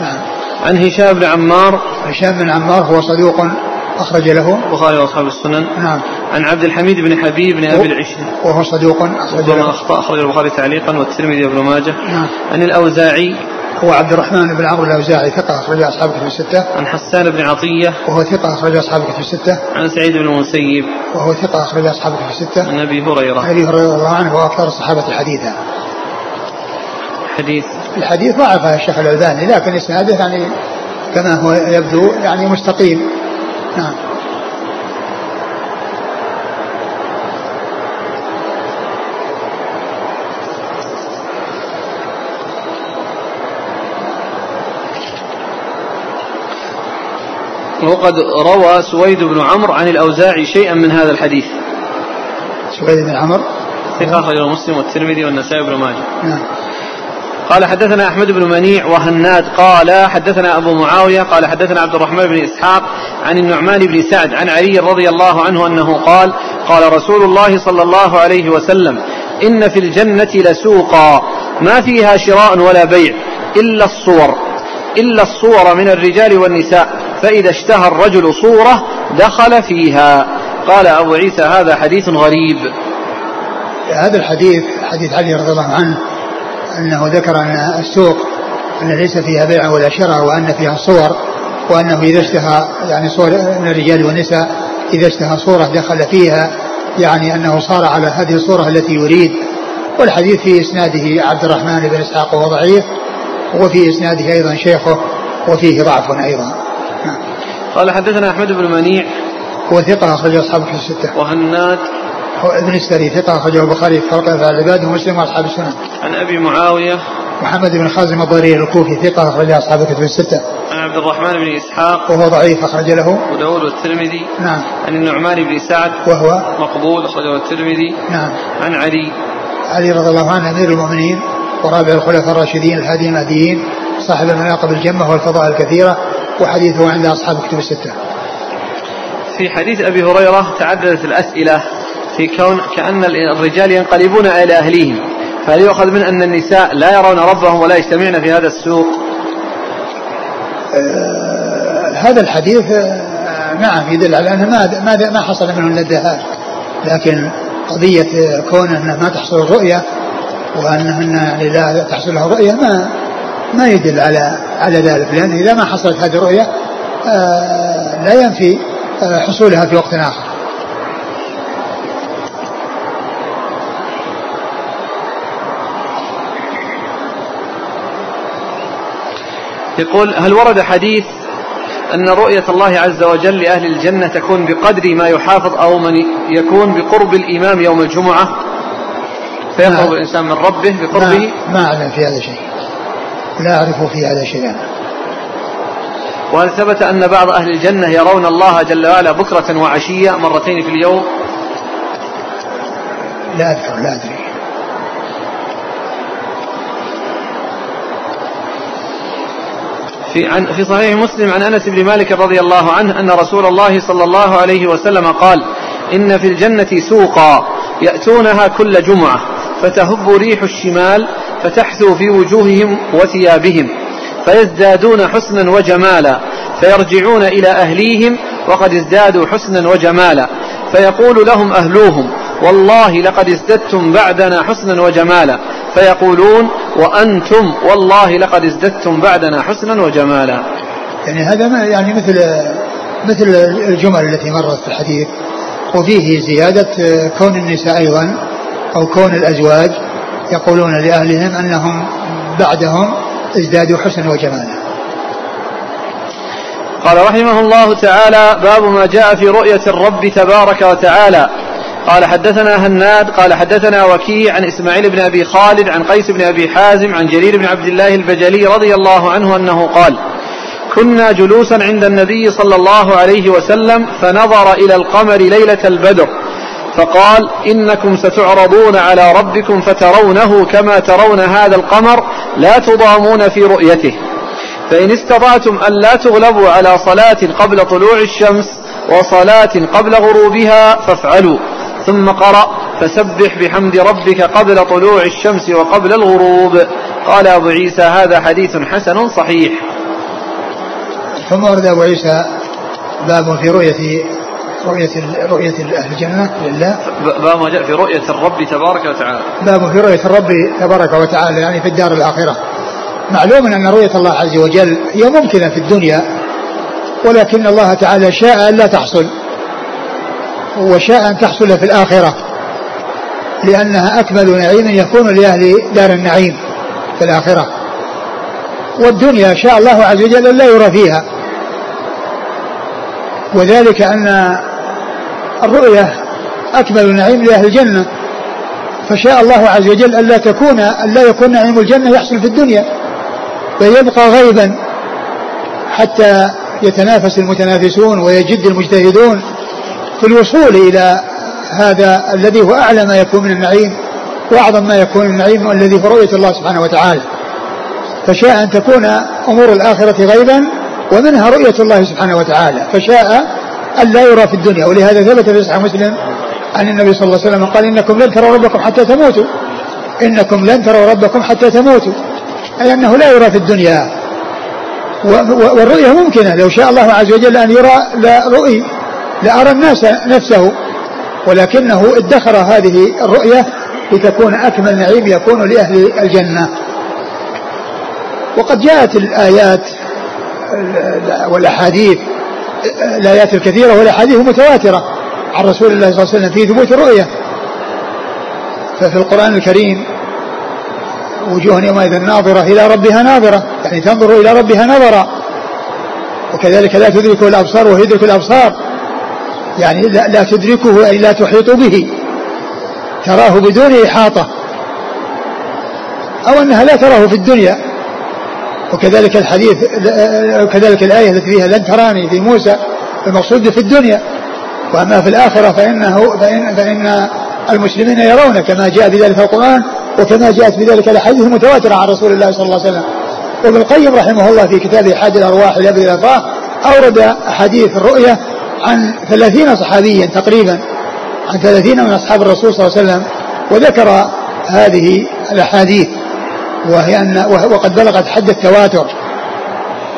نعم. عن هشام بن عمار. هشام بن عمار هو صدوق أخرج له. البخاري وأصحاب السنن. نعم. عن عبد الحميد بن حبيب بن أبي العشر وهو صدوق أخرج له. أخطاء أخرج البخاري تعليقا والترمذي وابن ماجه. نعم. عن الأوزاعي. هو عبد الرحمن بن عمرو الأوزاعي ثقة أخرج أصحاب كتب الستة. عن حسان بن عطية وهو ثقة أخرج أصحاب كتب الستة. عن سعيد بن المسيب وهو ثقة أخرج أصحاب كتب الستة. عن أبي هريرة. عن أبي هريرة رضي الله عنه هو أكثر الصحابة حديثا. حديث الحديث ضعفه الشيخ الألباني لكن إسناده يعني كما هو يبدو يعني مستقيم. نعم. وقد روى سويد بن عمرو عن الأوزاعي شيئا من هذا الحديث. سويد بن عمرو. ثقة أخرجه مسلم والترمذي والنسائي بن ماجه. نعم. قال حدثنا أحمد بن منيع وهناد قال حدثنا أبو معاوية قال حدثنا عبد الرحمن بن إسحاق عن النعمان بن سعد عن علي رضي الله عنه أنه قال قال رسول الله صلى الله عليه وسلم إن في الجنة لسوقا ما فيها شراء ولا بيع إلا الصور إلا الصور من الرجال والنساء فإذا اشتهى الرجل صورة دخل فيها. قال أبو عيسى هذا حديث غريب. هذا الحديث حديث علي رضي الله عنه أنه ذكر أن السوق أن ليس فيها بيع ولا شراء وأن فيها صور وأنه إذا اشتهى يعني صور من الرجال والنساء إذا اشتهى صورة دخل فيها يعني أنه صار على هذه الصورة التي يريد. والحديث في إسناده عبد الرحمن بن إسحاق وهو ضعيف. وفي إسناده أيضا شيخه وفيه ضعف أيضا. قال حدثنا أحمد بن منيع. هو ثقة أخرجه أصحاب في الستة. وهناد. هو ابن السري ثقة أخرجه البخاري في خلق أفعال العباد ومسلم وأصحاب السنن عن أبي معاوية. محمد بن خازم الضرير الكوفي ثقة أخرجه أصحاب الكتب الستة. عن عبد الرحمن بن إسحاق. وهو ضعيف أخرج له. أبو داود والترمذي. نعم. عن النعمان بن سعد. وهو؟ مقبول أخرجه الترمذي. نعم. عن علي. علي رضي الله عنه أمير المؤمنين. ورابع الخلفاء الراشدين الهادي المهديين صاحب المناقب الجمة والفضائل الكثيرة وحديثه عند أصحاب الكتب الستة. في حديث أبي هريرة تعددت الأسئلة في كون كأن الرجال ينقلبون إلى أهليهم فهل يؤخذ من أن النساء لا يرون ربهم ولا يجتمعن في هذا السوق؟ آه هذا الحديث آه نعم يدل على أنه ما ما ما حصل منه الدهاء لكن قضية كون أنه ما تحصل الرؤية وأنهن يعني لا تحصل له رؤية ما ما يدل على على ذلك لأن إذا ما حصلت هذه الرؤية آه لا ينفي حصولها في وقت آخر. يقول هل ورد حديث أن رؤية الله عز وجل لأهل الجنة تكون بقدر ما يحافظ أو من يكون بقرب الإمام يوم الجمعة؟ فيقرب الإنسان من ربه بقربه ما, ما أعلم في هذا شيء. لا أعرف في هذا شيئا وهل ثبت أن بعض أهل الجنة يرون الله جل وعلا بكرة وعشية مرتين في اليوم. لا أذكر لا أدري. في عن في صحيح مسلم عن أنس بن مالك رضي الله عنه أن رسول الله صلى الله عليه وسلم قال: إن في الجنة سوقا يأتونها كل جمعة. فتهب ريح الشمال فتحثو في وجوههم وثيابهم فيزدادون حسنا وجمالا فيرجعون إلى أهليهم وقد ازدادوا حسنا وجمالا فيقول لهم أهلوهم والله لقد ازددتم بعدنا حسنا وجمالا فيقولون وأنتم والله لقد ازددتم بعدنا حسنا وجمالا. يعني هذا ما يعني مثل مثل الجمل التي مرت في الحديث وفيه زيادة كون النساء أيضا أو كون الأزواج يقولون لأهلهم أنهم بعدهم ازدادوا حسنا وجمالا. قال رحمه الله تعالى باب ما جاء في رؤية الرب تبارك وتعالى. قال حدثنا هناد قال حدثنا وكيع عن إسماعيل بن أبي خالد عن قيس بن أبي حازم عن جرير بن عبد الله البجلي رضي الله عنه أنه قال: كنا جلوسا عند النبي صلى الله عليه وسلم فنظر إلى القمر ليلة البدر. فقال إنكم ستعرضون على ربكم فترونه كما ترون هذا القمر لا تضامون في رؤيته. فإن استطعتم أن لا تغلبوا على صلاة قبل طلوع الشمس وصلاة قبل غروبها فافعلوا. ثم قرأ فسبح بحمد ربك قبل طلوع الشمس وقبل الغروب. قال أبو عيسى هذا حديث حسن صحيح. ثم ورد أبو عيسى باب في رؤية رؤية رؤية أهل الجنة لله. باب ما جاء في رؤية الرب تبارك وتعالى. باب في رؤية الرب تبارك وتعالى يعني في الدار الآخرة. معلوم أن رؤية الله عز وجل هي ممكنة في الدنيا ولكن الله تعالى شاء أن لا تحصل. وشاء أن تحصل في الآخرة لأنها أكمل نعيم يكون لأهل دار النعيم في الآخرة. والدنيا شاء الله عز وجل لا يرى فيها. وذلك أن الرؤية أكمل نعيم لأهل الجنة. فشاء الله عز وجل ألا تكون ألا يكون نعيم الجنة يحصل في الدنيا. فيبقى غيبا حتى يتنافس المتنافسون ويجد المجتهدون في الوصول إلى هذا الذي هو أعلى ما يكون من النعيم وأعظم ما يكون النعيم الذي في رؤية الله سبحانه وتعالى. فشاء أن تكون أمور الآخرة غيبا ومنها رؤية الله سبحانه وتعالى. فشاء أن لا يرى في الدنيا. ولهذا ثبت في صحيح مسلم عن النبي صلى الله عليه وسلم قال إنكم لن تروا ربكم حتى تموتوا. إنكم لن تروا ربكم حتى تموتوا. أي أنه لا يرى في الدنيا. والرؤية ممكنة. لو شاء الله عز وجل أن يرى لا رؤي لأرى الناس نفسه. ولكنه ادخر هذه الرؤية لتكون أكمل نعيم يكون لأهل الجنة. وقد جاءت الآيات والأحاديث الآيات الكثيرة والأحاديث المتواترة عن رسول الله صلى الله عليه وسلم في ثبوت الرؤية. ففي القرآن الكريم وجوه يومئذ ناظرة إلى ربها ناظرة يعني تنظر إلى ربها نظرا وكذلك لا تدركه الأبصار وهو يدرك الأبصار. يعني لا, لا تدركه أي لا تحيط به. تراه بدون إحاطة. أو أنها لا تراه في الدنيا. وكذلك الحديث وكذلك الآية التي فيها لن تراني في موسى المقصود في الدنيا وأما في الآخرة فإنه فإن, فإن المسلمين يرون كما جاء بذلك القرآن وكما جاءت بذلك الأحاديث المتواترة عن رسول الله صلى الله عليه وسلم. وابن القيم رحمه الله في كتابه حاد الأرواح لأبي الأفاه أورد أحاديث الرؤية عن ثلاثين صحابيا تقريبا عن ثلاثين من أصحاب الرسول صلى الله عليه وسلم وذكر هذه الأحاديث. وهي أن وقد بلغت حد التواتر.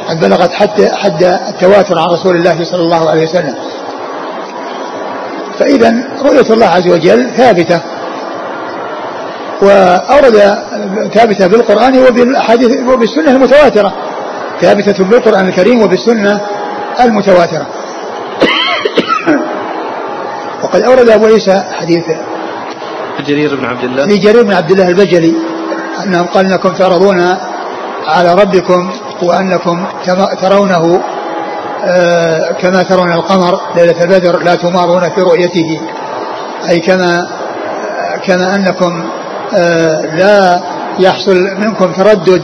قد بلغت حد حد التواتر عن رسول الله صلى الله عليه وسلم. فإذا رؤية الله عز وجل ثابتة. وأورد ثابتة بالقرآن وبالأحاديث وبالسنة المتواترة. ثابتة بالقرآن الكريم وبالسنة المتواترة. وقد أورد أبو عيسى حديث جرير بن عبد الله. لجرير بن عبد الله البجلي. أنهم قال أنكم تعرضون على ربكم وأنكم ترونه آه، كما ترون القمر ليلة البدر لا تمارون في رؤيته أي كما كما أنكم آه، لا يحصل منكم تردد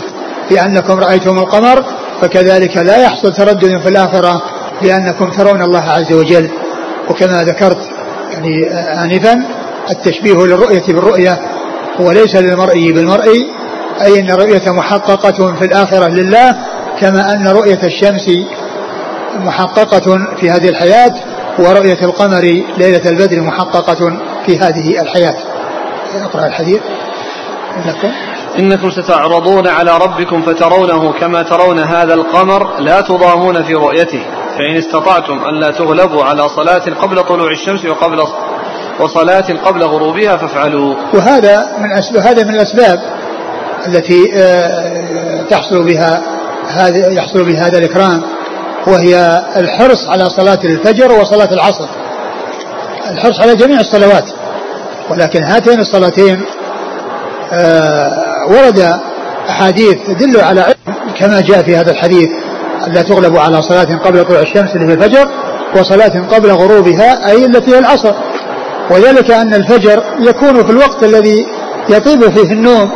في أنكم رأيتم القمر فكذلك لا يحصل تردد في الآخرة بأنكم ترون الله عز وجل. وكما ذكرت يعني آه، آنفا التشبيه للرؤية بالرؤية وليس للمرئي بالمرئي أي أن الرؤية محققة في الآخرة لله كما أن رؤية الشمس محققة في هذه الحياة ورؤية القمر ليلة البدر محققة في هذه الحياة. أقرأ الحديث. إنكم إنكم ستعرضون على ربكم فترونه كما ترون هذا القمر لا تضامون في رؤيته فإن استطعتم ألا تغلبوا على صلاة قبل طلوع الشمس وقبل وصلاة قبل غروبها فافعلوا. وهذا من أسباب هذا من الأسباب التي آه، تحصل بها هذا يحصل بها هذا الإكرام وهي الحرص على صلاة الفجر وصلاة العصر. الحرص على جميع الصلوات. ولكن هاتين الصلاتين آه، ورد أحاديث تدل على كما جاء في هذا الحديث لا تغلب على صلاة قبل طلوع الشمس اللي في الفجر وصلاة قبل غروبها أي التي هي العصر. وذلك أن الفجر يكون في الوقت الذي يطيب فيه النوم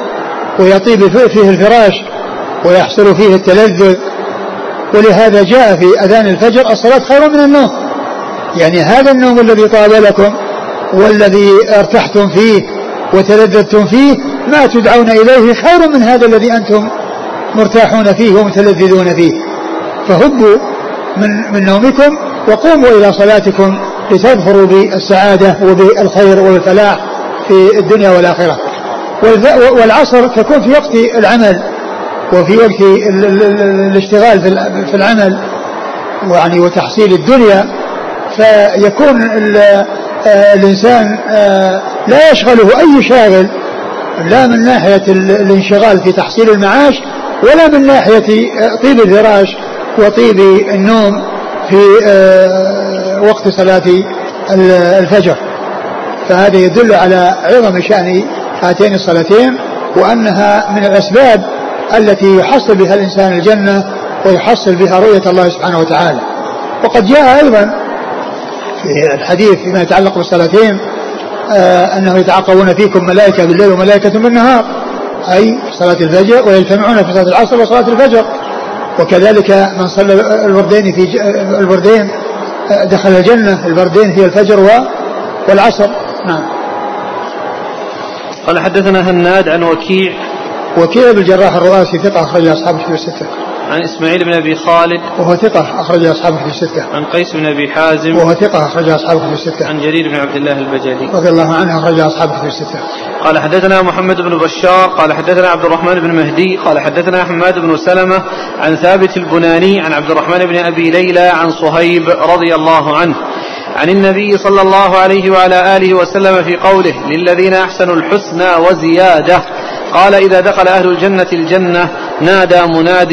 ويطيب فيه الفراش ويحصل فيه التلذذ. ولهذا جاء في أذان الفجر الصلاة خير من النوم. يعني هذا النوم الذي طاب لكم والذي ارتحتم فيه وتلذذتم فيه ما تدعون إليه خير من هذا الذي أنتم مرتاحون فيه ومتلذذون فيه. فهبوا من, من نومكم وقوموا إلى صلاتكم لتظفروا بالسعادة وبالخير والفلاح في الدنيا والآخرة. والعصر تكون في وقت العمل وفي وقت الاشتغال في العمل يعني وتحصيل الدنيا. فيكون آه، الإنسان آه، لا يشغله أي شاغل لا من ناحية الانشغال في تحصيل المعاش ولا من ناحية آه، طيب الفراش وطيب النوم. في وقت صلاة الفجر. فهذا يدل على عظم شأن هاتين الصلاتين وأنها من الأسباب التي يحصل بها الإنسان الجنة ويحصل بها رؤية الله سبحانه وتعالى. وقد جاء أيضا في الحديث فيما يتعلق بالصلاتين آه أنه يتعاقبون فيكم ملائكة بالليل وملائكة بالنهار أي صلاة الفجر ويجتمعون في صلاة العصر وصلاة الفجر. وكذلك من صلى الوردين في الوردين آه، دخل الجنة البردين هي الفجر والعصر. نعم. قال حدثنا هناد عن وكيع. وكيع بالجراح الرؤاسي ثقة أخرج أصحاب في الستة. عن إسماعيل بن أبي خالد وهو ثقة أخرج أصحابه في الستة. عن قيس بن أبي حازم وهو ثقة أخرج أصحابه في الستة. عن جرير بن عبد الله البجلي رضي الله عنه أخرج أصحابه في الستة. قال حدثنا محمد بن بشار قال حدثنا عبد الرحمن بن مهدي قال حدثنا حماد بن سلمة عن ثابت البناني عن عبد الرحمن بن أبي ليلى عن صهيب رضي الله عنه عن النبي صلى الله عليه وعلى آله وسلم في قوله للذين أحسنوا الحسنى وزيادة قال إذا دخل أهل الجنة الجنة نادى مناد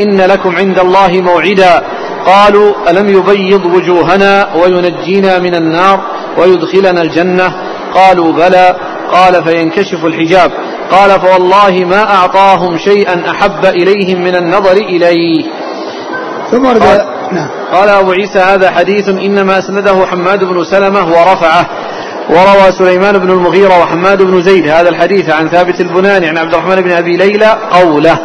إن لكم عند الله موعدا. قالوا ألم يبيض وجوهنا وينجينا من النار ويدخلنا الجنة؟ قالوا بلى. قال فينكشف الحجاب. قال فوالله ما أعطاهم شيئا أحب إليهم من النظر إليه. ثم قال, نعم. قال أبو عيسى هذا حديث إنما أسنده حماد بن سلمة ورفعه. وروى سليمان بن المغيرة وحماد بن زيد. هذا الحديث عن ثابت البناني عن عبد الرحمن بن أبي ليلى قوله.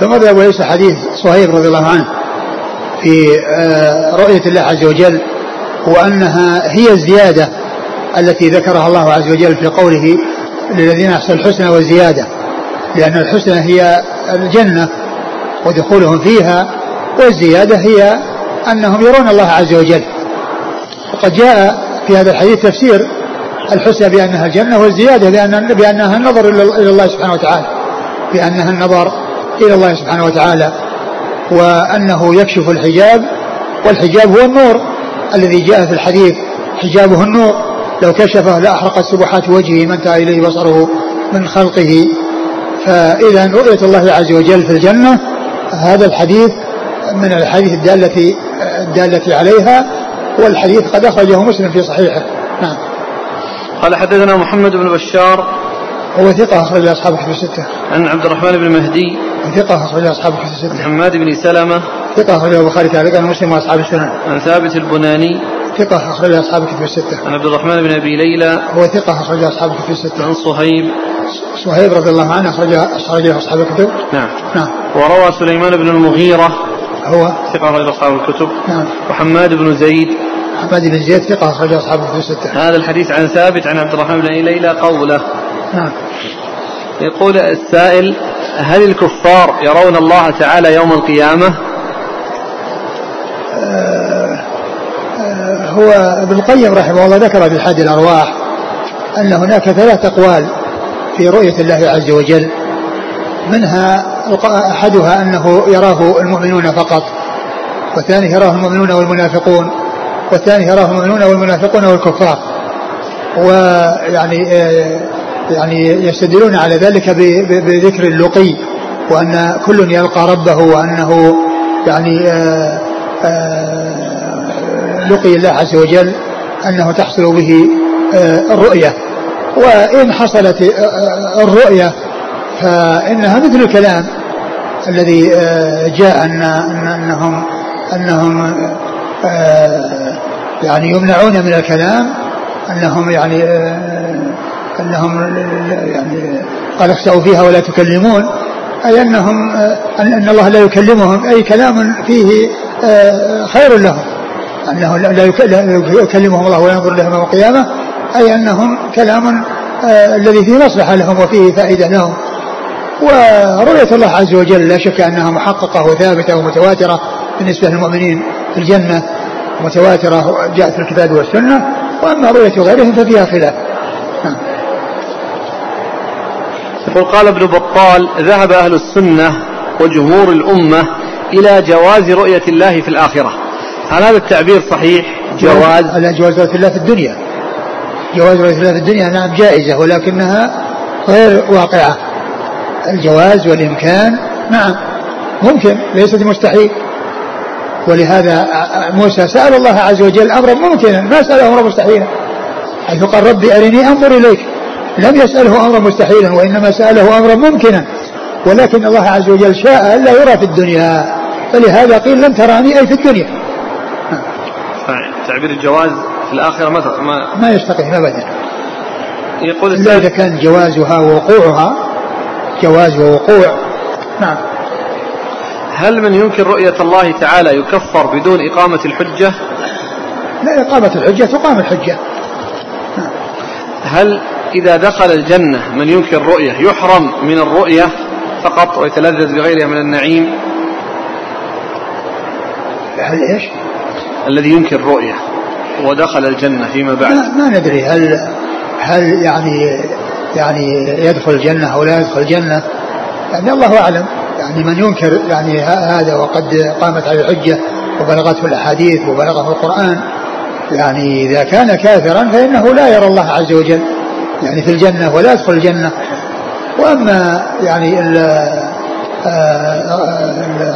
ثم أبو عيسى حديث صهيب رضي الله عنه في آه، رؤية الله عز وجل وأنها هي الزيادة التي ذكرها الله عز وجل في قوله للذين أحسنوا الحسنى والزيادة لأن الحسنى هي الجنة ودخولهم فيها والزيادة هي أنهم يرون الله عز وجل. وقد جاء في هذا الحديث تفسير الحسنى بأنها الجنة والزيادة بأن بأنها النظر إلى الله سبحانه وتعالى بأنها النظر إلى الله سبحانه وتعالى وأنه يكشف الحجاب والحجاب هو النور الذي جاء في الحديث حجابه النور لو كشفه لأحرقت سبحات وجهه ما انتهى إليه بصره من خلقه. فإذا رؤية الله عز وجل في الجنة هذا الحديث من الحديث الدالة الدالة عليها والحديث قد أخرجه مسلم في صحيحه. نعم. قال حدثنا محمد بن بشار هو ثقة أخرج أصحاب الكتب الستة. عن عبد الرحمن بن مهدي. ثقة أخرج أصحاب الكتب الستة. حماد بن سلمة. ثقة أخرج البخاري تعليقا ومسلم وأصحاب السنن. عن ثابت البناني. ثقة أخرج أصحاب الكتب الستة. عن عبد الرحمن بن أبي ليلى. هو ثقة أخرج أصحاب الكتب الستة. عن صهيب. صهيب رضي الله عنه أخرج أخرج أصحاب الكتب. نعم. نعم. وروى سليمان بن المغيرة. هو ثقة أخرج أصحاب الكتب. نعم. وحماد بن زيد. حماد بن زيد ثقة أخرج أصحاب الكتب الستة. هذا الحديث عن ثابت عن عبد الرحمن بن أبي ليلى قوله. نعم. يقول السائل هل الكفار يرون الله تعالى يوم القيامة؟ آه، آه، هو ابن القيم رحمه الله ذكر في حد الأرواح أن هناك ثلاث أقوال في رؤية الله عز وجل. منها أحدها أنه يراه المؤمنون فقط والثاني يراه المؤمنون والمنافقون والثاني يراه المؤمنون والمنافقون والكفار. ويعني آه، يعني يستدلون على ذلك بذكر اللقي وأن كل يلقى ربه وأنه يعني آه، آه، لقي الله عز وجل أنه تحصل به آه، الرؤية. وإن حصلت الرؤية فإنها مثل الكلام الذي جاء أن أنهم أنهم يعني يمنعون من الكلام أنهم يعني أنهم يعني قال اخسأوا فيها ولا تكلمون أي أنهم أن الله لا يكلمهم أي كلام فيه آه، خير لهم. أنه لا يكلمهم الله وينظر لهم يوم القيامة أي أنهم كلام آه، الذي فيه مصلحة لهم وفيه فائدة لهم. ورؤية الله عز وجل لا شك أنها محققة وثابتة ومتواترة بالنسبة للمؤمنين في الجنة متواترة جاءت في الكتاب والسنة وأما رؤية غيرهم ففيها خلاف نعم. يقول قال ابن بطال ذهب أهل السنة وجمهور الأمة إلى جواز رؤية الله في الآخرة. هل هذا التعبير صحيح؟ جواز. على جواز رؤية الله في الدنيا. جواز رؤية الله في الدنيا نعم جائزة ولكنها غير واقعة. الجواز والإمكان نعم ممكن ليست مستحيل. ولهذا موسى سأل الله عز وجل أمرا ممكنا ما سأله أمرا مستحيلا حيث قال ربي أرني أنظر إليك. لم يسأله أمرا مستحيلا وإنما سأله أمرا ممكنا. ولكن الله عز وجل شاء ألا يرى في الدنيا. فلهذا قيل لن تراني أي في الدنيا. تعبير الجواز في الآخرة ما ما, ما يستقيم أبدا. يقول إلا إذا كان جوازها ووقوعها جواز ووقوع. نعم. هل من ينكر رؤية الله تعالى يكفر بدون إقامة الحجة؟ لا إقامة الحجة تقام الحجة. نعم. هل إذا دخل الجنة من ينكر الرؤية يحرم من الرؤية فقط ويتلذذ بغيرها من النعيم. هل إيش؟ الذي ينكر الرؤية ودخل الجنة فيما بعد. ما, ما ندري هل هل يعني يعني يدخل الجنة أو لا يدخل الجنة. يعني الله أعلم. يعني من ينكر يعني هذا وقد قامت على الحجة وبلغته الأحاديث وبلغه القرآن. يعني إذا كان كافرا فإنه لا يرى الله عز وجل. يعني في الجنة ولا يدخل الجنة. وأما يعني آه،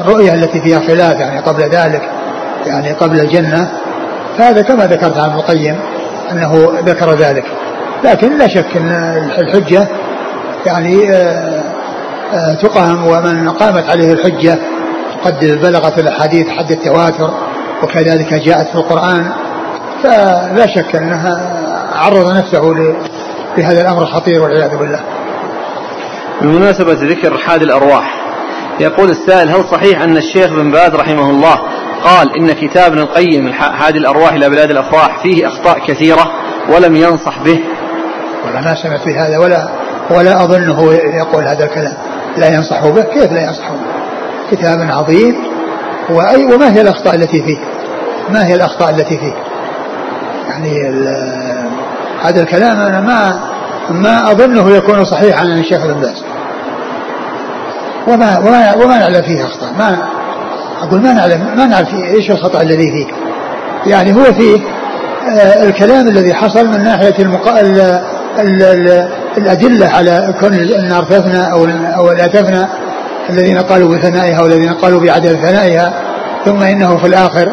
الرؤية التي فيها خلاف يعني قبل ذلك يعني قبل الجنة فهذا كما ذكرت عن القيم أنه ذكر ذلك. لكن لا شك أن الحجة يعني آه، آه، تقام ومن قامت عليه الحجة قد بلغت الأحاديث حد التواتر وكذلك جاءت في القرآن فلا شك أنها عرض نفسه في هذا الأمر الخطير والعياذ بالله. بمناسبة ذكر حاد الأرواح يقول السائل هل صحيح أن الشيخ بن باز رحمه الله قال إن كتاب ابن القيم حاد الأرواح إلى بلاد الأفراح فيه أخطاء كثيرة ولم ينصح به؟ ولا ما سمعت في هذا ولا ولا أظنه يقول هذا الكلام. لا ينصح به؟ كيف لا ينصح به؟ كتاب عظيم وأي وما هي الأخطاء التي فيه؟ ما هي الأخطاء التي فيه؟ يعني هذا الكلام أنا ما ما أظنه يكون صحيحا عن الشيخ بن باز. وما وما وما نعلم فيه أخطاء. ما أقول ما نعلم ما نعرف إيش الخطأ الذي فيه. يعني هو فيه آه الكلام الذي حصل من ناحية المقا... ال... ال... ال... الأدلة على كون النار تفنى أو أو لا تفنى الذين قالوا بثنائها والذين قالوا بعدم ثنائها ثم إنه في الآخر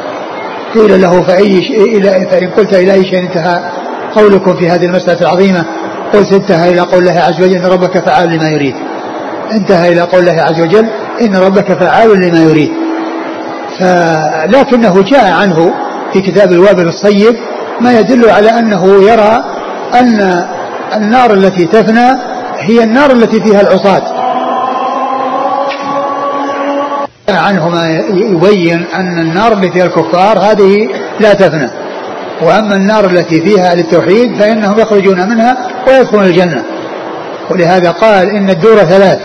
قيل له فأي شيء فإن قلت إلى أي شيء انتهى. قولكم في هذه المسألة العظيمة. قلت انتهى إلى قول الله عز وجل إن ربك فعال لما يريد. انتهى إلى قول الله عز وجل إن ربك فعال لما يريد. فلكنه جاء عنه في كتاب الوابل الصيب ما يدل على أنه يرى أن النار التي تفنى هي النار التي فيها العصاة. عنه ما يبين أن النار التي فيها الكفار هذه لا تفنى. وأما النار التي فيها أهل التوحيد فإنهم يخرجون منها ويدخلون الجنة. ولهذا قال إن الدور ثلاث.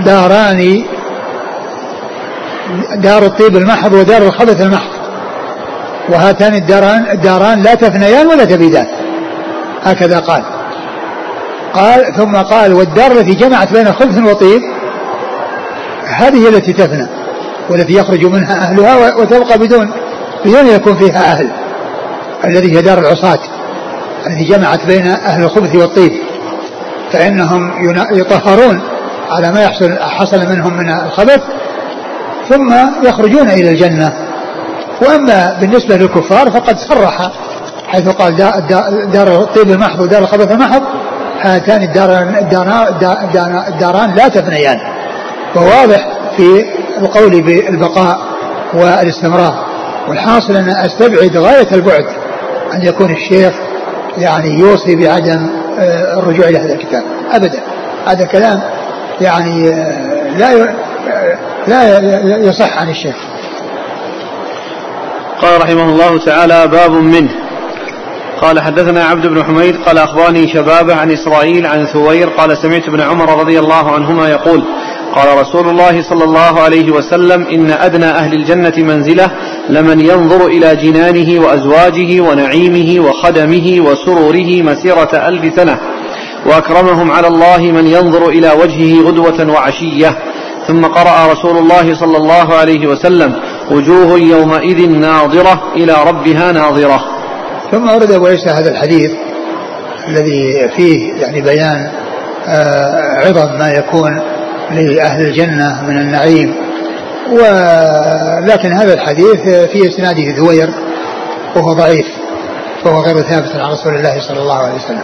داران دار الطيب المحض ودار الخبث المحض. وهاتان الداران الداران لا تفنيان ولا تبيدان. هكذا قال. قال ثم قال والدار التي جمعت بين خبث وطيب هذه التي تفنى والتي يخرج منها أهلها وتبقى بدون بدون يكون فيها أهل. الذي هي دار العصاة التي جمعت بين أهل الخبث والطيب فإنهم يطهرون على ما يحصل حصل منهم من الخبث ثم يخرجون إلى الجنة. وأما بالنسبة للكفار فقد صرح حيث قال دار الطيب المحض ودار الخبث المحض هاتان الداران, الداران, الداران لا تفنيان فواضح في القول بالبقاء والاستمرار. والحاصل أن أستبعد غاية البعد. أن يكون الشيخ يعني يوصي بعدم آه، الرجوع إلى هذا الكتاب. أبدا. هذا كلام يعني آه، لا آه، لا يصح عن الشيخ. قال رحمه الله تعالى باب منه. قال حدثنا عبد بن حميد قال أخبرني شبابة عن إسرائيل عن ثوير قال سمعت ابن عمر رضي الله عنهما يقول قال رسول الله صلى الله عليه وسلم إن أدنى أهل الجنة منزلة لمن ينظر إلى جنانه وأزواجه ونعيمه وخدمه وسروره مسيرة ألف سنة وأكرمهم على الله من ينظر إلى وجهه غدوة وعشية. ثم قرأ رسول الله صلى الله عليه وسلم وجوه يومئذ ناظرة إلى ربها ناظرة. ثم ورد أبو عيسى هذا الحديث الذي فيه يعني بيان آه، عظم ما يكون لأهل الجنة من النعيم. ولكن هذا الحديث في إسناده ذوير وهو ضعيف فهو غير ثابت عن رسول الله صلى الله عليه وسلم.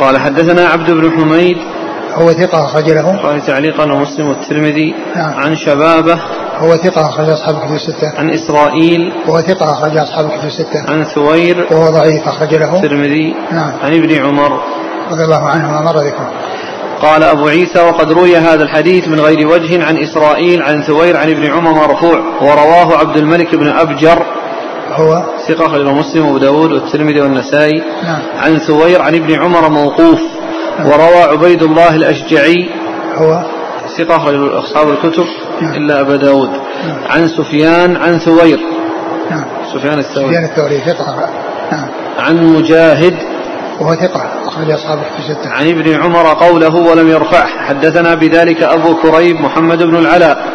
قال حدثنا عبد بن حميد. هو ثقة أخرج له. قال تعليقا ومسلم والترمذي. نعم. عن شبابة. هو ثقة أخرج أصحاب الكتب الستة. عن إسرائيل. وهو ثقة أخرج أصحاب الكتب الستة. عن ثوير. وهو ضعيف أخرج له. الترمذي. نعم. عن ابن عمر. رضي الله عنهما مر ذكره. قال أبو عيسى وقد روي هذا الحديث من غير وجه عن إسرائيل عن ثوير عن ابن عمر مرفوع ورواه عبد الملك بن أبجر هو؟ ثقة أخرجه مسلم وأبو داود والترمذي والنسائي. نعم. عن ثوير عن ابن عمر موقوف نعم. وروى عبيد الله الأشجعي هو؟ ثقة أخرج أصحاب الكتب نعم. إلا أبا داود. نعم. عن سفيان عن ثوير. نعم. سفيان الثوري. سفيان الثوري ثقة. نعم. عن مجاهد وهو ثقة أخرج أصحاب الستة. عن ابن عمر قوله ولم يرفعه حدثنا بذلك أبو كريب محمد بن العلاء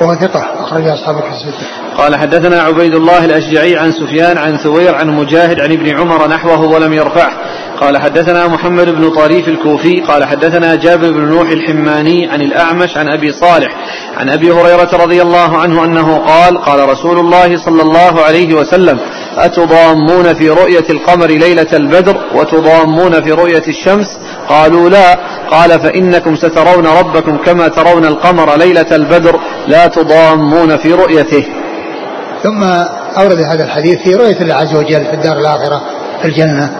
وهو ثقة أخرج أصحاب الستة. قال حدثنا عبيد الله الأشجعي عن سفيان عن ثوير عن مجاهد عن ابن عمر نحوه ولم يرفعه. قال حدثنا محمد بن طريف الكوفي. قال حدثنا جابر بن نوح الحماني عن الأعمش عن أبي صالح عن أبي هريرة رضي الله عنه أنه قال قال رسول الله صلى الله عليه وسلم أتضامون في رؤية القمر ليلة البدر وتضامون في رؤية الشمس؟ قالوا لا. قال فإنكم سترون ربكم كما ترون القمر ليلة البدر لا تضامون في رؤيته. ثم أورد هذا الحديث في رؤية الله عز وجل في الدار الآخرة في الجنة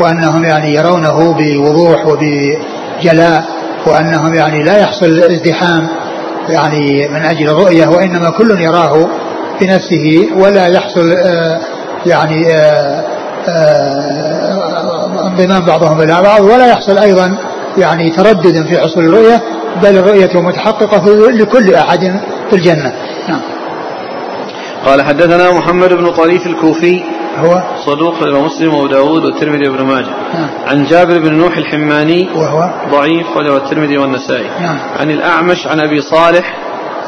وأنهم يعني يرونه بوضوح وبجلاء وأنهم يعني لا يحصل ازدحام يعني من أجل الرؤية وإنما كل يراه بنفسه ولا يحصل آه يعني آه، انضمام بعضهم إلى بعض ولا يحصل أيضا يعني تردد في حصول الرؤية بل الرؤية متحققة لكل أحد في الجنة. نعم. قال حدثنا محمد بن طريف الكوفي هو؟ صدوق إلى مسلم وأبو داود والترمذي وابن ماجه. نعم. عن جابر بن نوح الحماني وهو؟ ضعيف وله الترمذي والنسائي. نعم. عن الأعمش عن أبي صالح.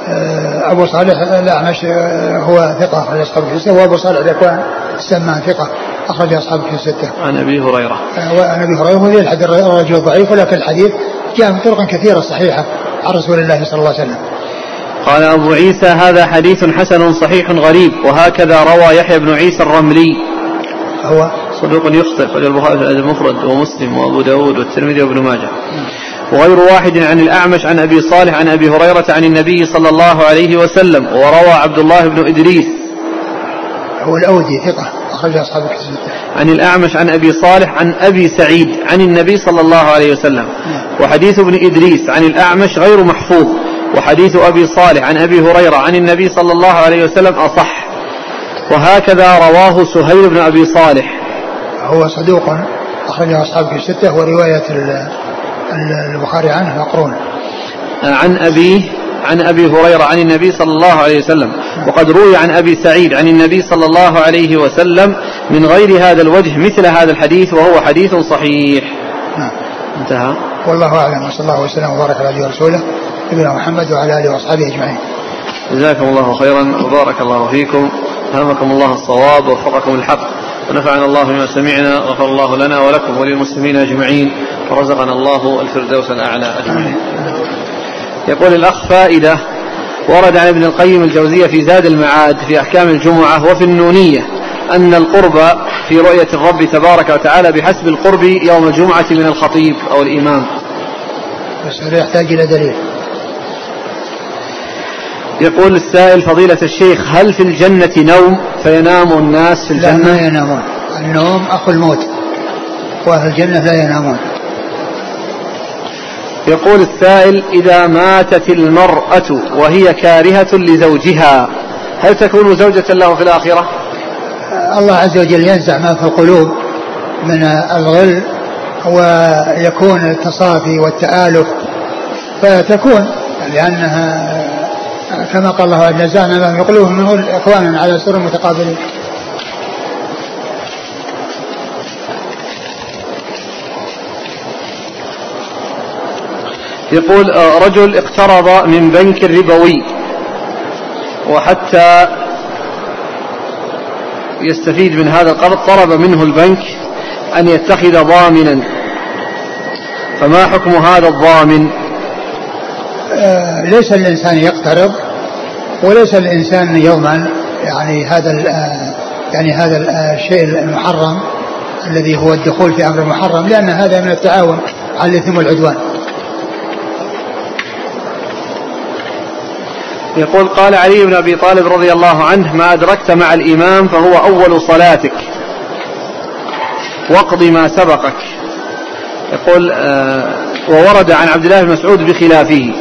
آه، أبو صالح الأعمش آه، هو ثقة أخرج أصحاب الستة وأبو صالح ذكوان السمان ثقة. أخرج أصحاب الستة. عن أبي هريرة. آه، وعن أبي هريرة وهي الحديث الرجل ضعيف ولكن الحديث جاء من طرق كثيرة صحيحة عن رسول الله صلى الله عليه وسلم. قال أبو عيسى هذا حديث حسن صحيح غريب وهكذا روى يحيى بن عيسى الرملي هو صدوق يخطئ البخاري في المفرد ومسلم وأبو داود والترمذي وابن ماجه وغير واحد عن الأعمش عن أبي صالح عن أبي هريرة عن النبي صلى الله عليه وسلم وروى عبد الله بن إدريس هو الأودي ثقة أخرج أصحاب الكتب عن الأعمش عن أبي صالح عن أبي سعيد عن النبي صلى الله عليه وسلم. وحديث ابن إدريس عن الأعمش غير محفوظ. وحديث أبي صالح عن أبي هريرة عن النبي صلى الله عليه وسلم أصح. وهكذا رواه سهيل بن أبي صالح. هو صدوق أخرجه أصحاب الستة ورواية البخاري عنه مقرون. عن أبيه عن أبي هريرة عن النبي صلى الله عليه وسلم وقد روي عن أبي سعيد عن النبي صلى الله عليه وسلم من غير هذا الوجه مثل هذا الحديث وهو حديث صحيح. نعم. انتهى. والله أعلم وصلى الله وسلم وبارك على نبينا ورسوله نبينا محمد وعلى آله وأصحابه أجمعين. جزاكم الله خيرا وبارك الله فيكم. ألهمكم الله الصواب ووفقكم الحق ونفعنا الله بما سمعنا غفر الله لنا ولكم وللمسلمين أجمعين. ورزقنا الله الفردوس الأعلى أجمعين. يقول الأخ فائدة ورد عن ابن القيم الجوزية في زاد المعاد في أحكام الجمعة وفي النونية أن القرب في رؤية الرب تبارك وتعالى بحسب القرب يوم الجمعة من الخطيب أو الإمام. بس هذا يحتاج إلى دليل. يقول السائل فضيلة الشيخ هل في الجنة نوم فينام الناس في الجنة لا ما ينامون. النوم أخو الموت وأهل الجنة لا ينامون. يقول السائل إذا ماتت المرأة وهي كارهة لزوجها هل تكون زوجة له في الآخرة؟ الله عز وجل ينزع ما في القلوب من الغل ويكون التصافي والتآلف فتكون لأنها كما قال الله نزعنا ما في قلوبهم من إخوانا على سر متقابلين. يقول آه، رجل اقترض من بنك ربوي وحتى يستفيد من هذا القرض طلب منه البنك أن يتخذ ضامنا. فما حكم هذا الضامن؟ آه ليس الإنسان يقترض وليس الإنسان يضمن يعني هذا آه، يعني هذا الشيء المحرم الذي هو الدخول في أمر محرم لأن هذا من التعاون على الإثم والعدوان. يقول قال علي بن أبي طالب رضي الله عنه ما أدركت مع الإمام فهو أول صلاتك. واقض ما سبقك. يقول آه وورد عن عبد الله بن مسعود بخلافه.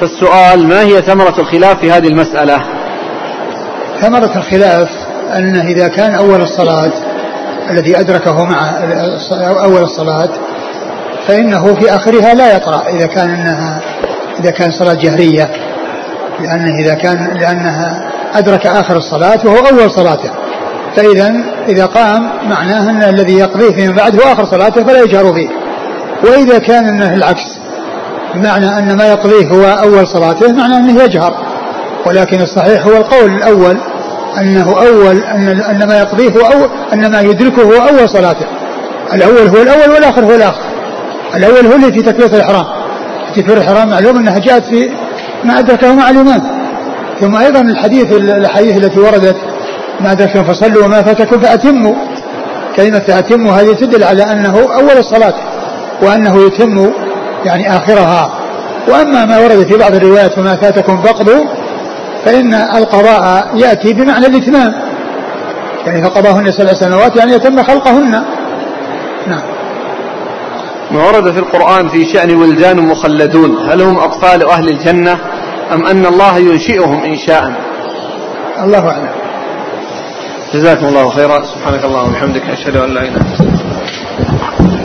فالسؤال ما هي ثمرة الخلاف في هذه المسألة؟ ثمرة الخلاف أنه إذا كان أول الصلاة الذي أدركه مع أول الصلاة فإنه في آخرها لا يقرأ إذا كان أنها إذا كان صلاة جهرية. لأنه إذا كان لأنها أدرك آخر الصلاة وهو أول صلاته. فإذا إذا قام معناه أن الذي يقضيه فيما بعد هو آخر صلاته فلا يجهر فيه. وإذا كان أنه العكس بمعنى أن ما يقضيه هو أول صلاته معناه أنه يجهر. ولكن الصحيح هو القول الأول أنه أول أن أن ما يقضيه هو أول أن ما يدركه هو أول صلاته. الأول هو الأول والآخر هو الآخر. الأول هو اللي في تكبيرة الإحرام. تكبيرة الإحرام معلوم أنها جاءت في ما أدركه مع الإمام ثم أيضا الحديث الأحاديث التي وردت ما أدركتم فصلوا وما فاتكم فأتموا. كلمة فأتموا هذه تدل على أنه أول الصلاة وأنه يتم يعني آخرها. وأما ما ورد في بعض الروايات وما فاتكم فاقضوا فإن القضاء يأتي بمعنى الإتمام. يعني فقضاهن سبع سنوات يعني يتم خلقهن. ما ورد في القرآن في شأن ولدان مخلدون. هل هم أطفال أهل الجنة أم أن الله ينشئهم إنشاء؟ الله أعلم. جزاكم الله خيرا. سبحانك اللهم وبحمدك أشهد أن لا إله إلا أنت.